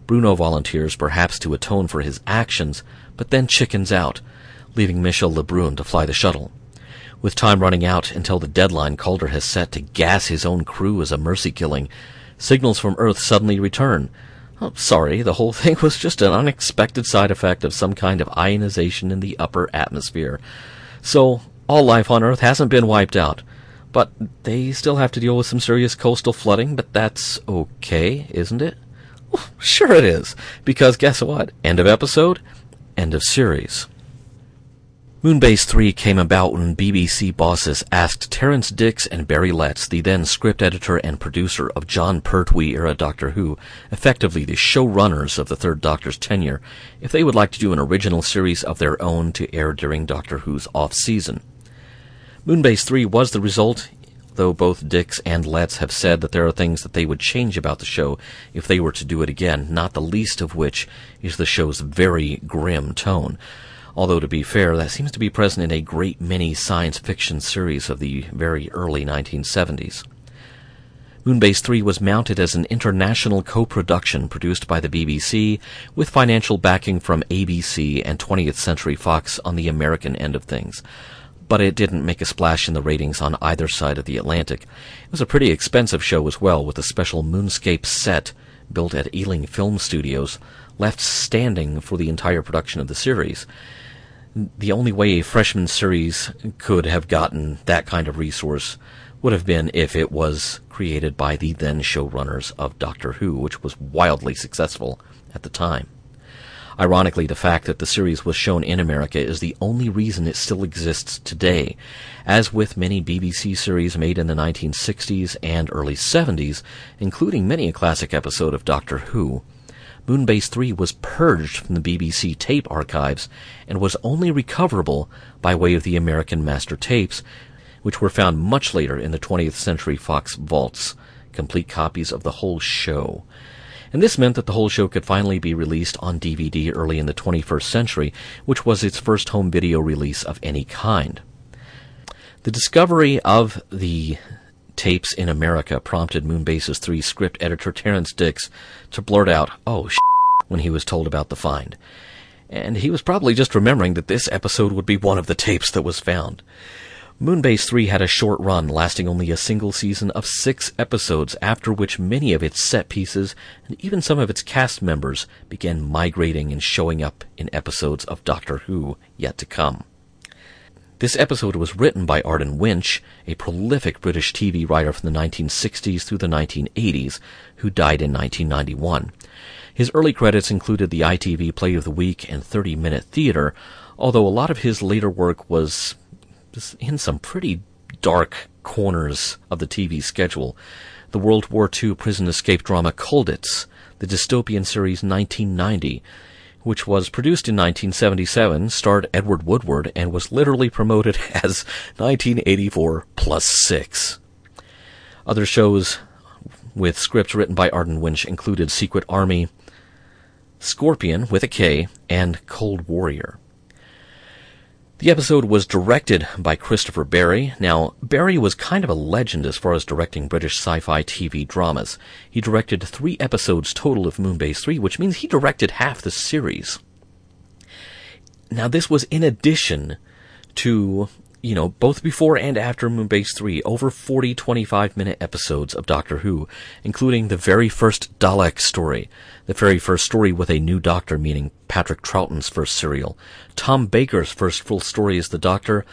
Bruno volunteers perhaps to atone for his actions, but then chickens out, leaving Michel Lebrun to fly the shuttle. With time running out until the deadline Calder has set to gas his own crew as a mercy killing, signals from Earth suddenly return, Oh, sorry, the whole thing was just an unexpected side effect of some kind of ionization in the upper atmosphere. So, all life on Earth hasn't been wiped out. But they still have to deal with some serious coastal flooding, but that's okay, isn't it? Well, sure it is. Because guess what? End of episode, end of series. Moonbase 3 came about when BBC bosses asked Terrance Dicks and Barry Letts, the then script editor and producer of Jon Pertwee era Doctor Who, effectively the showrunners of the Third Doctor's tenure, if they would like to do an original series of their own to air during Doctor Who's off-season. Moonbase 3 was the result, though both Dicks and Letts have said that there are things that they would change about the show if they were to do it again, not the least of which is the show's very grim tone. Although, to be fair, that seems to be present in a great many science fiction series of the very early 1970s. Moonbase 3 was mounted as an international co-production produced by the BBC with financial backing from ABC and 20th Century Fox on the American end of things. But it didn't make a splash in the ratings on either side of the Atlantic. It was a pretty expensive show as well, with a special moonscape set built at Ealing Film Studios left standing for the entire production of the series. The only way a freshman series could have gotten that kind of resource would have been if it was created by the then showrunners of Doctor Who, which was wildly successful at the time. Ironically, the fact that the series was shown in America is the only reason it still exists today. As with many BBC series made in the 1960s and early 70s, including many a classic episode of Doctor Who, Moonbase 3 was purged from the BBC tape archives and was only recoverable by way of the American master tapes, which were found much later in the 20th Century Fox vaults, complete copies of the whole show. And this meant that the whole show could finally be released on DVD early in the 21st century, which was its first home video release of any kind. The discovery of the tapes in America prompted Moonbase's 3 script editor Terrance Dicks to blurt out, oh, sh- when he was told about the find. And he was probably just remembering that this episode would be one of the tapes that was found. Moonbase 3 had a short run, lasting only a single season of six episodes, after which many of its set pieces and even some of its cast members began migrating and showing up in episodes of Doctor Who yet to come. This episode was written by Arden Winch, a prolific British TV writer from the 1960s through the 1980s, who died in 1991. His early credits included the ITV Play of the Week and 30 Minute Theatre, although a lot of his later work was in some pretty dark corners of the TV schedule. The World War II prison escape drama Colditz, the dystopian series 1990, which was produced in 1977, starred Edward Woodward, and was literally promoted as 1984 plus six. Other shows with scripts written by Arden Winch included Secret Army, Scorpion with a K, and Cold Warrior. The episode was directed by Christopher Barry. Now, Barry was kind of a legend as far as directing British sci-fi TV dramas. He directed three episodes total of Moonbase 3, which means he directed half the series. Now, this was in addition to you know, both before and after Moonbase 3, over 40 25 minute episodes of Doctor Who, including the very first Dalek story, the very first story with a new Doctor, meaning Patrick Troughton's first serial, Tom Baker's first full story as the Doctor,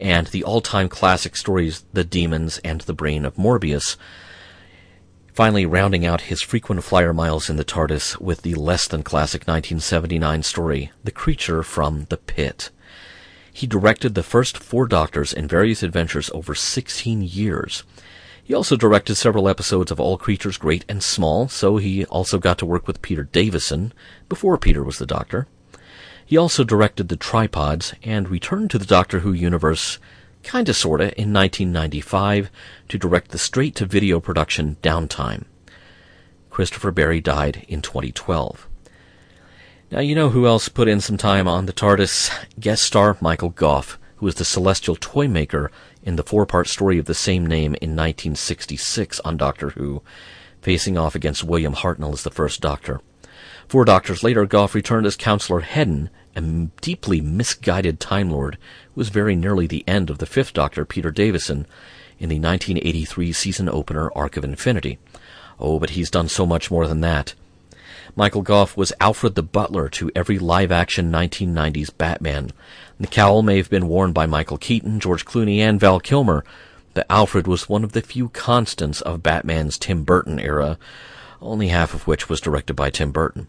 and the all time classic stories The Demons and The Brain of Morbius. Finally, rounding out his frequent flyer miles in the TARDIS with the less than classic 1979 story, The Creature from the Pit. He directed the first four Doctors in various adventures over 16 years. He also directed several episodes of All Creatures Great and Small, so he also got to work with Peter Davison before Peter was the Doctor. He also directed The Tripods and returned to the Doctor Who universe, kinda sorta, in 1995 to direct the straight to video production Downtime. Christopher Barry died in 2012. Now, you know who else put in some time on the TARDIS? Guest star Michael Gough, who was the celestial toy maker in the four part story of the same name in 1966 on Doctor Who, facing off against William Hartnell as the first Doctor. Four Doctors later, Gough returned as Counselor Hedin, a deeply misguided Time Lord who was very nearly the end of the fifth Doctor, Peter Davison, in the 1983 season opener Arc of Infinity. Oh, but he's done so much more than that. Michael Gough was Alfred the Butler to every live-action 1990s Batman. The cowl may have been worn by Michael Keaton, George Clooney, and Val Kilmer, but Alfred was one of the few constants of Batman's Tim Burton era, only half of which was directed by Tim Burton.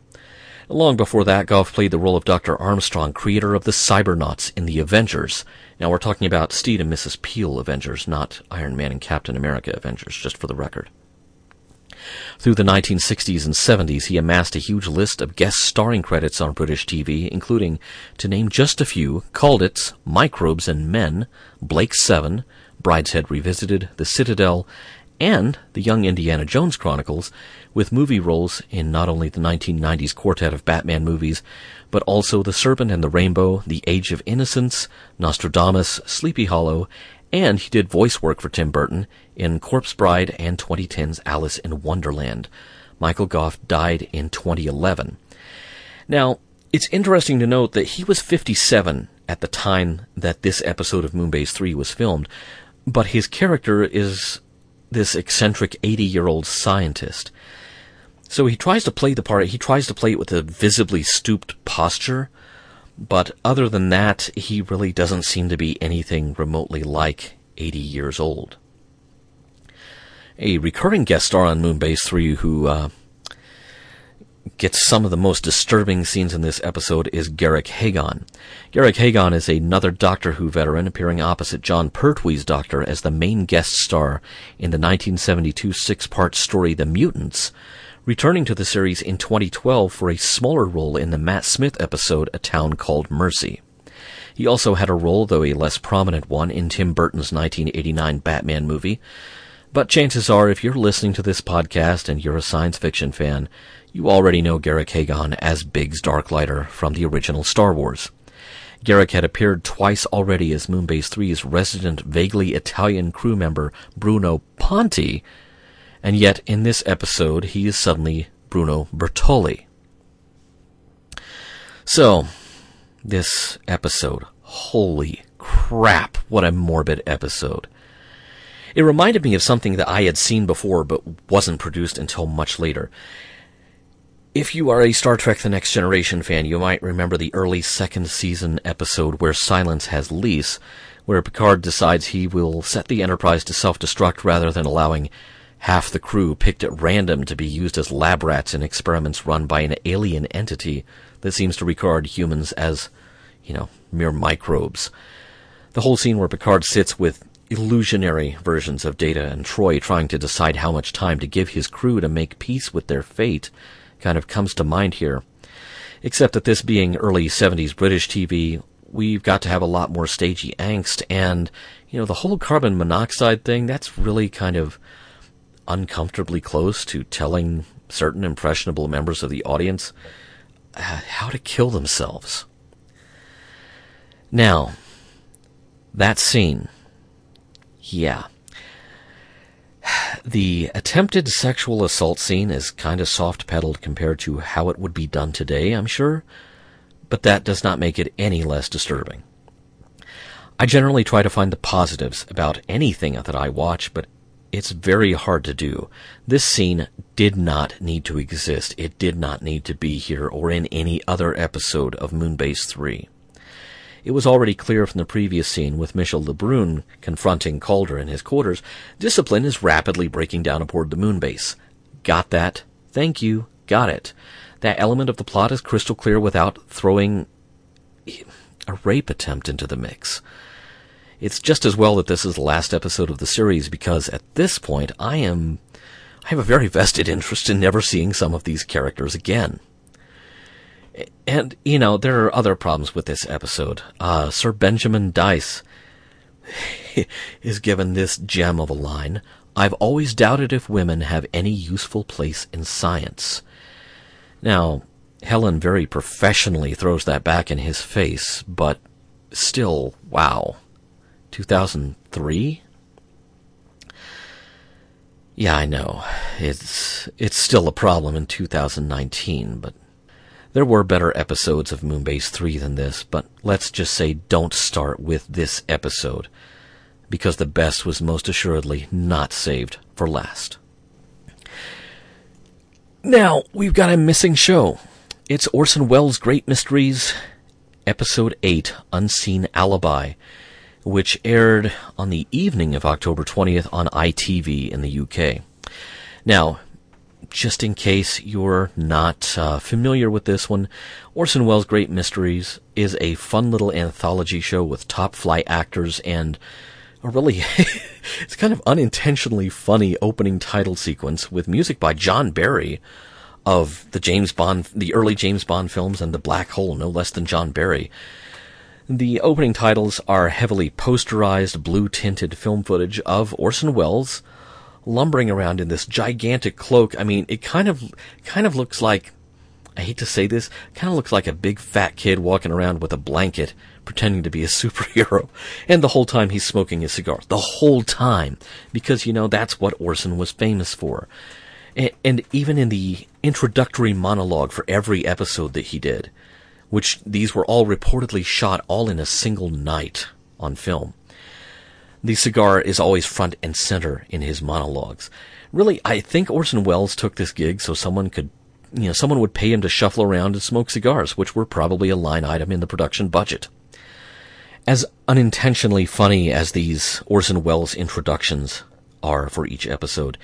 Long before that, Gough played the role of Dr. Armstrong, creator of the Cybernauts in the Avengers. Now we're talking about Steve and Mrs. Peel Avengers, not Iron Man and Captain America Avengers, just for the record. Through the 1960s and 70s, he amassed a huge list of guest starring credits on British TV, including, to name just a few, Colditz, Microbes and Men, Blake 7, Brideshead Revisited, The Citadel, and The Young Indiana Jones Chronicles, with movie roles in not only the 1990s quartet of Batman movies, but also The Serpent and the Rainbow, The Age of Innocence, Nostradamus, Sleepy Hollow, and he did voice work for Tim Burton in Corpse Bride and 2010's Alice in Wonderland. Michael Gough died in 2011. Now, it's interesting to note that he was 57 at the time that this episode of Moonbase 3 was filmed, but his character is this eccentric 80 year old scientist. So he tries to play the part, he tries to play it with a visibly stooped posture, but other than that, he really doesn't seem to be anything remotely like 80 years old. A recurring guest star on Moonbase 3 who uh, gets some of the most disturbing scenes in this episode is Garrick Hagon. Garrick Hagon is another Doctor Who veteran appearing opposite Jon Pertwee's Doctor as the main guest star in the 1972 six-part story The Mutants, returning to the series in 2012 for a smaller role in the Matt Smith episode A Town Called Mercy. He also had a role, though a less prominent one, in Tim Burton's 1989 Batman movie. But chances are, if you're listening to this podcast and you're a science fiction fan, you already know Garrick Hagon as Biggs Darklighter from the original Star Wars. Garrick had appeared twice already as Moonbase 3's resident vaguely Italian crew member Bruno Ponti, and yet in this episode he is suddenly Bruno Bertoli. So, this episode, holy crap, what a morbid episode. It reminded me of something that I had seen before but wasn't produced until much later. If you are a Star Trek The Next Generation fan, you might remember the early second season episode where Silence has lease, where Picard decides he will set the Enterprise to self-destruct rather than allowing half the crew picked at random to be used as lab rats in experiments run by an alien entity that seems to regard humans as, you know, mere microbes. The whole scene where Picard sits with illusionary versions of Data and Troi trying to decide how much time to give his crew to make peace with their fate kind of comes to mind here. Except that this being early 70s British TV, we've got to have a lot more stagey angst, and, you know, the whole carbon monoxide thing, that's really kind of uncomfortably close to telling certain impressionable members of the audience uh, how to kill themselves. Now, that scene, yeah, the attempted sexual assault scene is kind of soft pedaled compared to how it would be done today, I'm sure, but that does not make it any less disturbing. I generally try to find the positives about anything that I watch, but it's very hard to do. This scene did not need to exist. It did not need to be here or in any other episode of Moonbase 3. It was already clear from the previous scene with Michel Lebrun confronting Calder in his quarters, discipline is rapidly breaking down aboard the moon base. Got that? Thank you. Got it. That element of the plot is crystal clear without throwing a rape attempt into the mix. It's just as well that this is the last episode of the series because at this point I am I have a very vested interest in never seeing some of these characters again. And, you know, there are other problems with this episode. Uh, Sir Benjamin Dyce is given this gem of a line. I've always doubted if women have any useful place in science. Now, Helen very professionally throws that back in his face, but still, wow. 2003? Yeah, I know. It's it's still a problem in 2019, but there were better episodes of Moonbase 3 than this, but let's just say don't start with this episode, because the best was most assuredly not saved for last. Now, we've got a missing show. It's Orson Welles' Great Mysteries, Episode 8, Unseen Alibi, which aired on the evening of October 20th on ITV in the UK. Now, just in case you're not uh, familiar with this one, Orson Welles' Great Mysteries is a fun little anthology show with top flight actors and a really, it's kind of unintentionally funny opening title sequence with music by John Barry of the James Bond, the early James Bond films and The Black Hole, no less than John Barry. The opening titles are heavily posterized, blue tinted film footage of Orson Welles lumbering around in this gigantic cloak. I mean, it kind of kind of looks like I hate to say this, kind of looks like a big fat kid walking around with a blanket pretending to be a superhero. And the whole time he's smoking his cigar. The whole time. Because, you know, that's what Orson was famous for. And, and even in the introductory monologue for every episode that he did, which these were all reportedly shot all in a single night on film. The cigar is always front and center in his monologues. Really, I think Orson Welles took this gig so someone could, you know, someone would pay him to shuffle around and smoke cigars, which were probably a line item in the production budget. As unintentionally funny as these Orson Welles introductions are for each episode,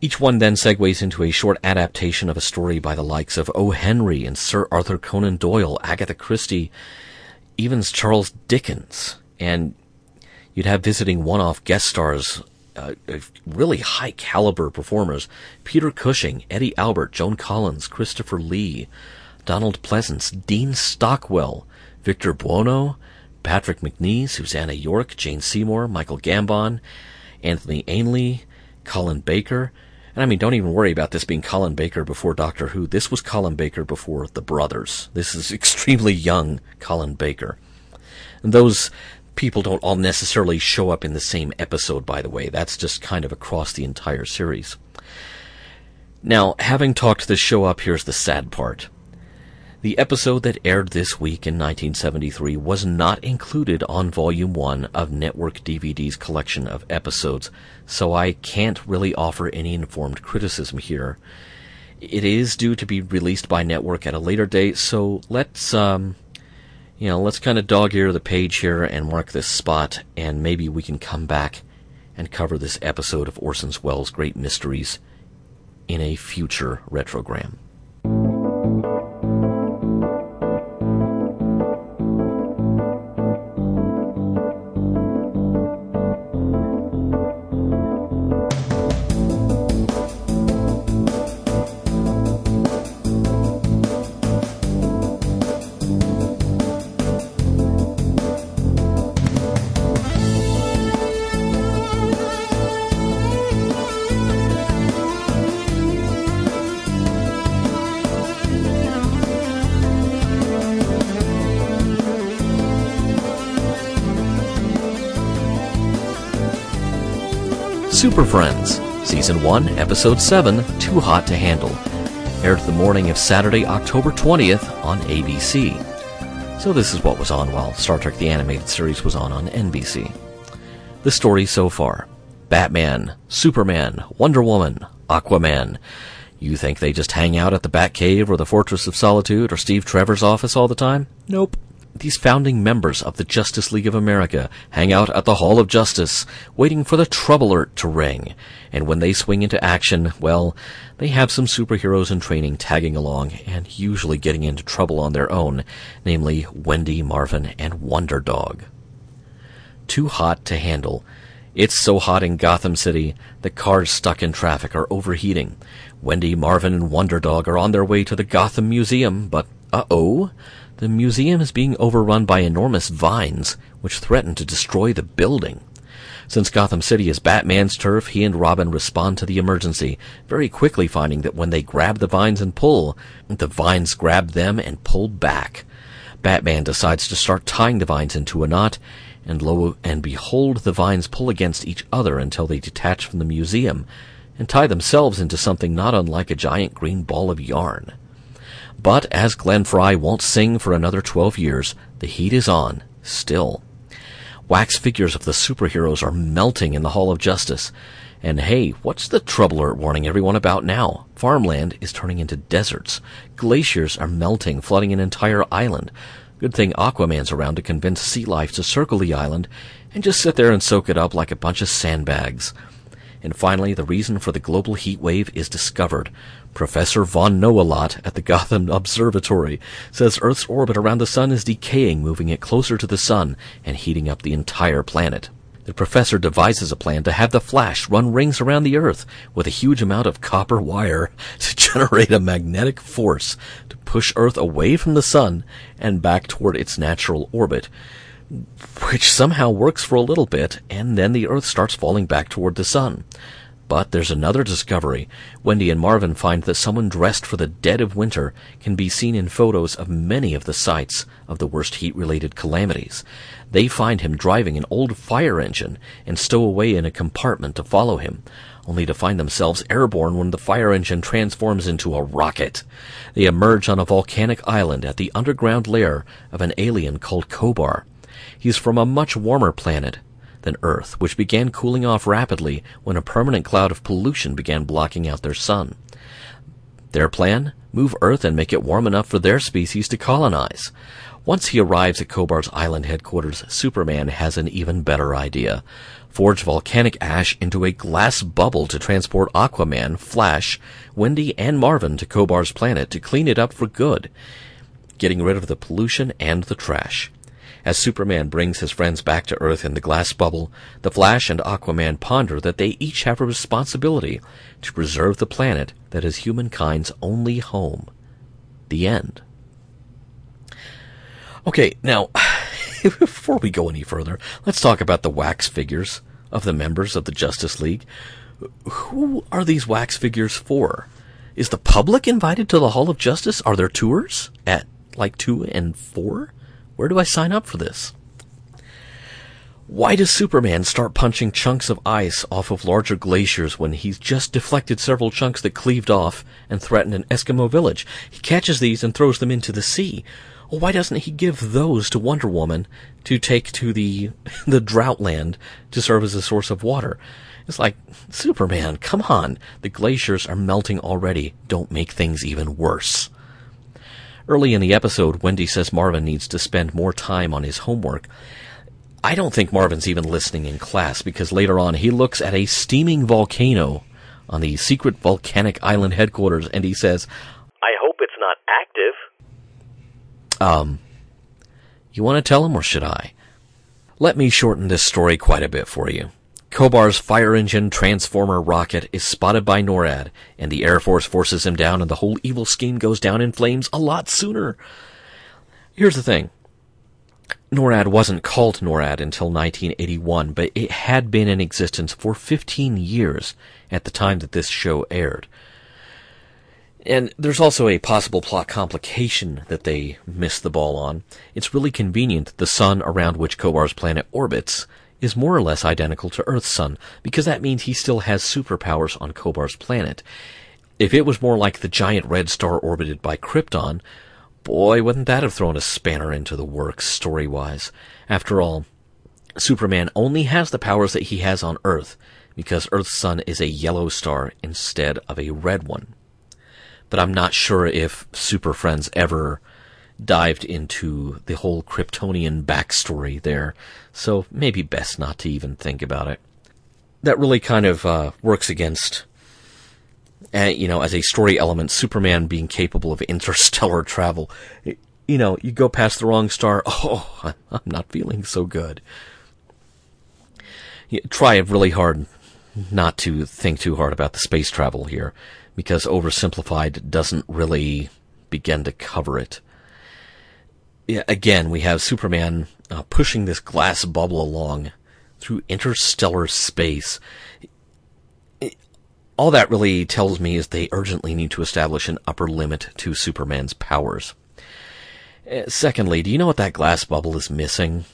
each one then segues into a short adaptation of a story by the likes of O. Henry and Sir Arthur Conan Doyle, Agatha Christie, even Charles Dickens, and you'd have visiting one-off guest stars, uh, really high caliber performers: Peter Cushing, Eddie Albert, Joan Collins, Christopher Lee, Donald Pleasence, Dean Stockwell, Victor Buono, Patrick Macnee, Susannah York, Jane Seymour, Michael Gambon, Anthony Ainley, Colin Baker. And I mean, don't even worry about this being Colin Baker before Doctor Who. This was Colin Baker before The Brothers. This is extremely young Colin Baker. And those people don't all necessarily show up in the same episode, by the way. That's just kind of across the entire series. Now, having talked this show up, here's the sad part. The episode that aired this week in 1973 was not included on Volume 1 of Network DVD's collection of episodes, so I can't really offer any informed criticism here. It is due to be released by Network at a later date, so let's, um, you know, let's kind of dog ear the page here and mark this spot, and maybe we can come back and cover this episode of Orson Welles' Great Mysteries in a future retrogram. Super Friends, Season 1, Episode 7, Too Hot to Handle, aired the morning of Saturday, October 20th on ABC. So this is what was on while Star Trek the Animated Series was on on NBC. The story so far. Batman, Superman, Wonder Woman, Aquaman. You think they just hang out at the Batcave or the Fortress of Solitude or Steve Trevor's office all the time? Nope. These founding members of the Justice League of America hang out at the Hall of Justice, waiting for the trouble alert to ring. And when they swing into action, well, they have some superheroes in training tagging along and usually getting into trouble on their own, namely Wendy, Marvin, and Wonder Dog. Too hot to handle. It's so hot in Gotham City, the cars stuck in traffic are overheating. Wendy, Marvin, and Wonder Dog are on their way to the Gotham Museum, but uh-oh, the museum is being overrun by enormous vines, which threaten to destroy the building. Since Gotham City is Batman's turf, he and Robin respond to the emergency, very quickly finding that when they grab the vines and pull, the vines grab them and pull back. Batman decides to start tying the vines into a knot, and lo and behold, the vines pull against each other until they detach from the museum and tie themselves into something not unlike a giant green ball of yarn. But as Glenn Frey won't sing for another 12 years, the heat is on, still. Wax figures of the superheroes are melting in the Hall of Justice. And hey, what's the trouble alert warning everyone about now? Farmland is turning into deserts. Glaciers are melting, flooding an entire island. Good thing Aquaman's around to convince sea life to circle the island and just sit there and soak it up like a bunch of sandbags. And finally, the reason for the global heat wave is discovered. Professor Von Know-A-Lot at the Gotham Observatory says Earth's orbit around the sun is decaying, moving it closer to the sun and heating up the entire planet. The professor devises a plan to have the Flash run rings around the Earth with a huge amount of copper wire to generate a magnetic force to push Earth away from the sun and back toward its natural orbit, which somehow works for a little bit, and then the Earth starts falling back toward the sun. But there's another discovery. Wendy and Marvin find that someone dressed for the dead of winter can be seen in photos of many of the sites of the worst heat-related calamities. They find him driving an old fire engine and stow away in a compartment to follow him, only to find themselves airborne when the fire engine transforms into a rocket. They emerge on a volcanic island at the underground lair of an alien called Kobar. He's from a much warmer planet, than Earth, which began cooling off rapidly when a permanent cloud of pollution began blocking out their sun. Their plan? Move Earth and make it warm enough for their species to colonize. Once he arrives at Kobar's island headquarters, Superman has an even better idea. Forge volcanic ash into a glass bubble to transport Aquaman, Flash, Wendy, and Marvin to Kobar's planet to clean it up for good, getting rid of the pollution and the trash. As Superman brings his friends back to Earth in the glass bubble, the Flash and Aquaman ponder that they each have a responsibility to preserve the planet that is humankind's only home. The end. Okay, now, before we go any further, let's talk about the wax figures of the members of the Justice League. Who are these wax figures for? Is the public invited to the Hall of Justice? Are there tours at like two and four? Where do I sign up for this? Why does Superman start punching chunks of ice off of larger glaciers when he's just deflected several chunks that cleaved off and threatened an Eskimo village? He catches these and throws them into the sea. Well, why doesn't he give those to Wonder Woman to take to the the drought land to serve as a source of water? It's like, Superman, come on. The glaciers are melting already. Don't make things even worse. Early in the episode, Wendy says Marvin needs to spend more time on his homework. I don't think Marvin's even listening in class because later on he looks at a steaming volcano on the secret volcanic island headquarters and he says, I hope it's not active. Um, you want to tell him or should I? Let me shorten this story quite a bit for you. Kobar's fire engine transformer rocket is spotted by NORAD, and the Air Force forces him down, and the whole evil scheme goes down in flames a lot sooner. Here's the thing. NORAD wasn't called NORAD until 1981, but it had been in existence for 15 years at the time that this show aired. And there's also a possible plot complication that they missed the ball on. It's really convenient that the sun around which Kobar's planet orbits is more or less identical to Earth's sun, because that means he still has superpowers on Kobar's planet. If it was more like the giant red star orbited by Krypton, boy, wouldn't that have thrown a spanner into the works story-wise. After all, Superman only has the powers that he has on Earth, because Earth's sun is a yellow star instead of a red one. But I'm not sure if Super Friends ever dived into the whole Kryptonian backstory there, so maybe best not to even think about it. That really kind of uh, works against, uh, you know, as a story element, Superman being capable of interstellar travel. You know, you go past the wrong star, oh, I'm not feeling so good. You try really hard not to think too hard about the space travel here, because oversimplified doesn't really begin to cover it again, we have Superman uh, pushing this glass bubble along through interstellar space. all that really tells me is they urgently need to establish an upper limit to Superman's powers. Uh, secondly, do you know what that glass bubble is missing?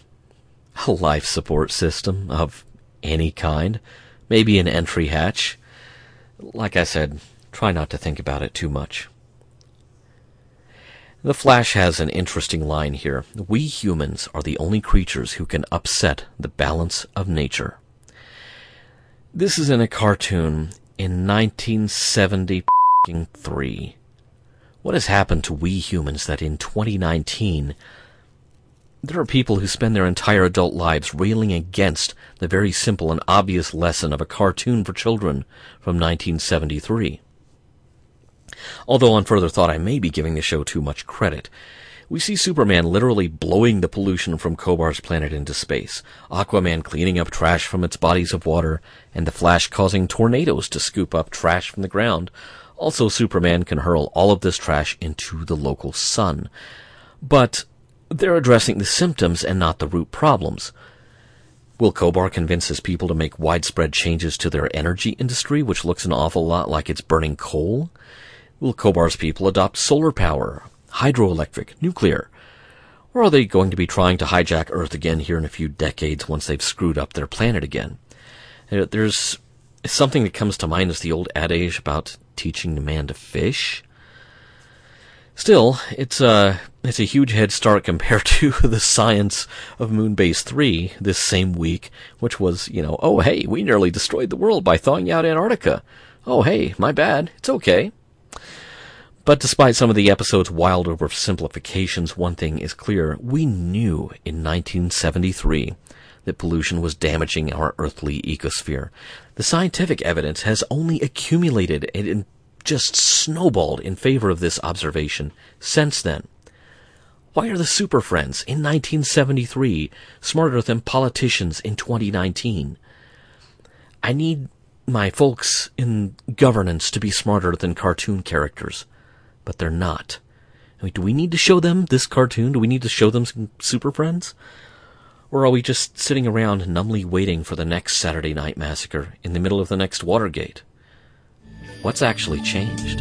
A life support system of any kind. Maybe an entry hatch. Like I said, try not to think about it too much. The Flash has an interesting line here. We humans are the only creatures who can upset the balance of nature. This is in a cartoon in 1973. What has happened to we humans that in 2019 there are people who spend their entire adult lives railing against the very simple and obvious lesson of a cartoon for children from 1973? Although on further thought I may be giving the show too much credit. We see Superman literally blowing the pollution from Kobar's planet into space, Aquaman cleaning up trash from its bodies of water, and the Flash causing tornadoes to scoop up trash from the ground. Also, Superman can hurl all of this trash into the local sun. But they're addressing the symptoms and not the root problems. Will Kobar convince his people to make widespread changes to their energy industry, which looks an awful lot like it's burning coal? Will Kobar's people adopt solar power, hydroelectric, nuclear? Or are they going to be trying to hijack Earth again here in a few decades once they've screwed up their planet again? There's something that comes to mind is the old adage about teaching the man to fish. Still, it's a it's a huge head start compared to the science of Moonbase 3 this same week, which was, you know, oh hey, we nearly destroyed the world by thawing out Antarctica. Oh hey, my bad. It's okay. But despite some of the episode's wild oversimplifications, one thing is clear. We knew in 1973 that pollution was damaging our earthly ecosphere. The scientific evidence has only accumulated and just snowballed in favor of this observation since then. Why are the Super Friends in 1973 smarter than politicians in 2019? I need my folks in governance to be smarter than cartoon characters but they're not. I mean, do we need to show them this cartoon? Do we need to show them some Super Friends? Or are we just sitting around numbly waiting for the next Saturday Night Massacre in the middle of the next Watergate? What's actually changed?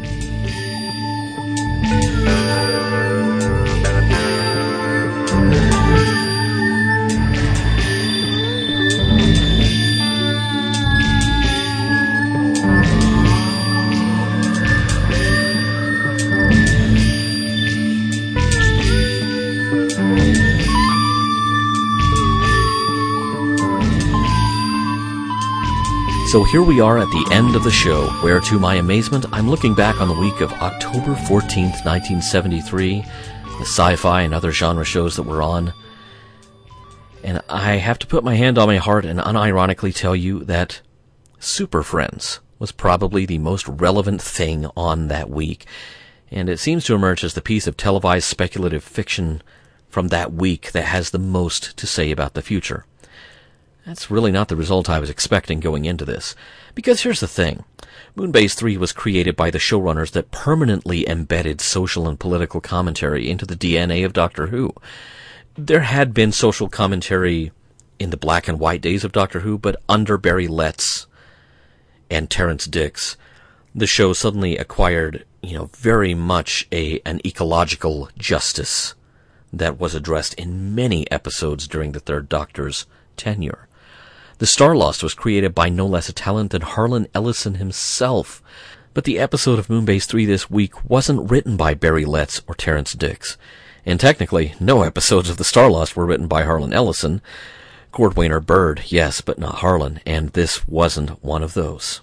So here we are at the end of the show, where to my amazement, I'm looking back on the week of October 14th, 1973, the sci-fi and other genre shows that were on. And I have to put my hand on my heart and unironically tell you that Super Friends was probably the most relevant thing on that week. And it seems to emerge as the piece of televised speculative fiction from that week that has the most to say about the future. That's really not the result I was expecting going into this. Because here's the thing. Moonbase 3 was created by the showrunners that permanently embedded social and political commentary into the DNA of Doctor Who. There had been social commentary in the black and white days of Doctor Who, but under Barry Letts and Terrance Dicks, the show suddenly acquired, you know, very much a an ecological justice that was addressed in many episodes during the Third Doctor's tenure. The Starlost was created by no less a talent than Harlan Ellison himself. But the episode of Moonbase 3 this week wasn't written by Barry Letts or Terrance Dicks. And technically, no episodes of The Starlost were written by Harlan Ellison. Cordwainer Bird, yes, but not Harlan, and this wasn't one of those.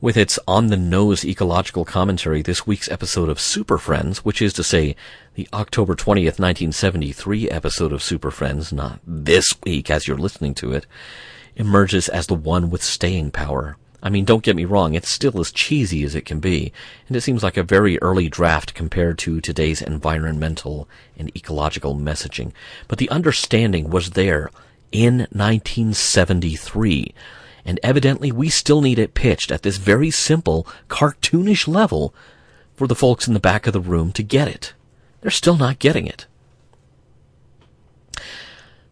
With its on the nose ecological commentary, this week's episode of Super Friends, which is to say, the October 20th, 1973 episode of Super Friends, not this week as you're listening to it, emerges as the one with staying power. I mean, don't get me wrong, it's still as cheesy as it can be, and it seems like a very early draft compared to today's environmental and ecological messaging. But the understanding was there in 1973 and evidently we still need it pitched at this very simple, cartoonish level for the folks in the back of the room to get it. They're still not getting it.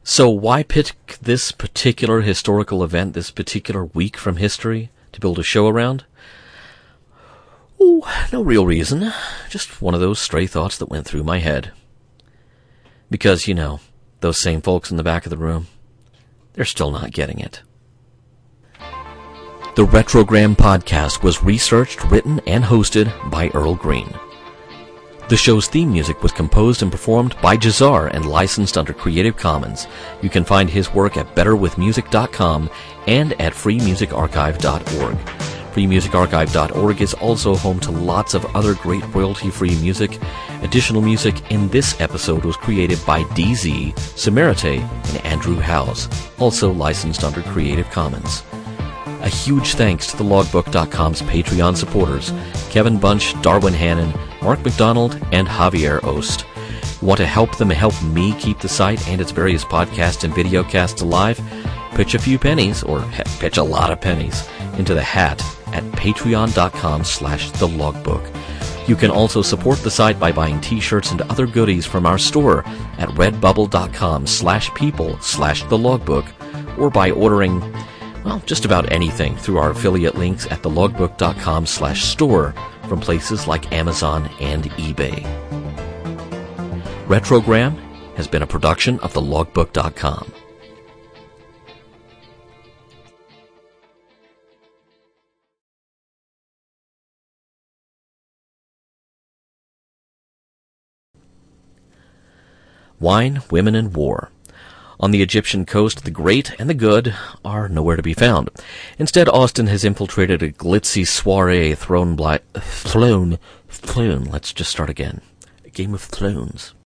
So why pick this particular historical event, this particular week from history, to build a show around? Oh, no real reason. Just one of those stray thoughts that went through my head. Because, you know, those same folks in the back of the room, they're still not getting it. The Retrogram podcast was researched, written, and hosted by Earl Green. The show's theme music was composed and performed by Jahzzar and licensed under Creative Commons. You can find his work at betterwithmusic.com and at freemusicarchive.org. FreeMusicArchive.org is also home to lots of other great royalty-free music. Additional music in this episode was created by DZ, Samarite, and Andrew Howes, also licensed under Creative Commons. A huge thanks to the logbook.com's Patreon supporters, Kevin Bunch, Darwin Hannon, Mark McDonald, and Javier Ost. Want to help them help me keep the site and its various podcasts and videocasts alive? Pitch a few pennies, or pitch a lot of pennies, into the hat at patreon.com slash the logbook. You can also support the site by buying t-shirts and other goodies from our store at redbubble.com slash people slash the logbook or by ordering, well, just about anything through our affiliate links at thelogbook.com slash store from places like Amazon and eBay. Retrogram has been a production of thelogbook.com. Wine, Women, and War. On the Egyptian coast, the great and the good are nowhere to be found. Instead, Austin has infiltrated a glitzy soiree thrown by, thrown, thrown, let's just start again. A game of thrones.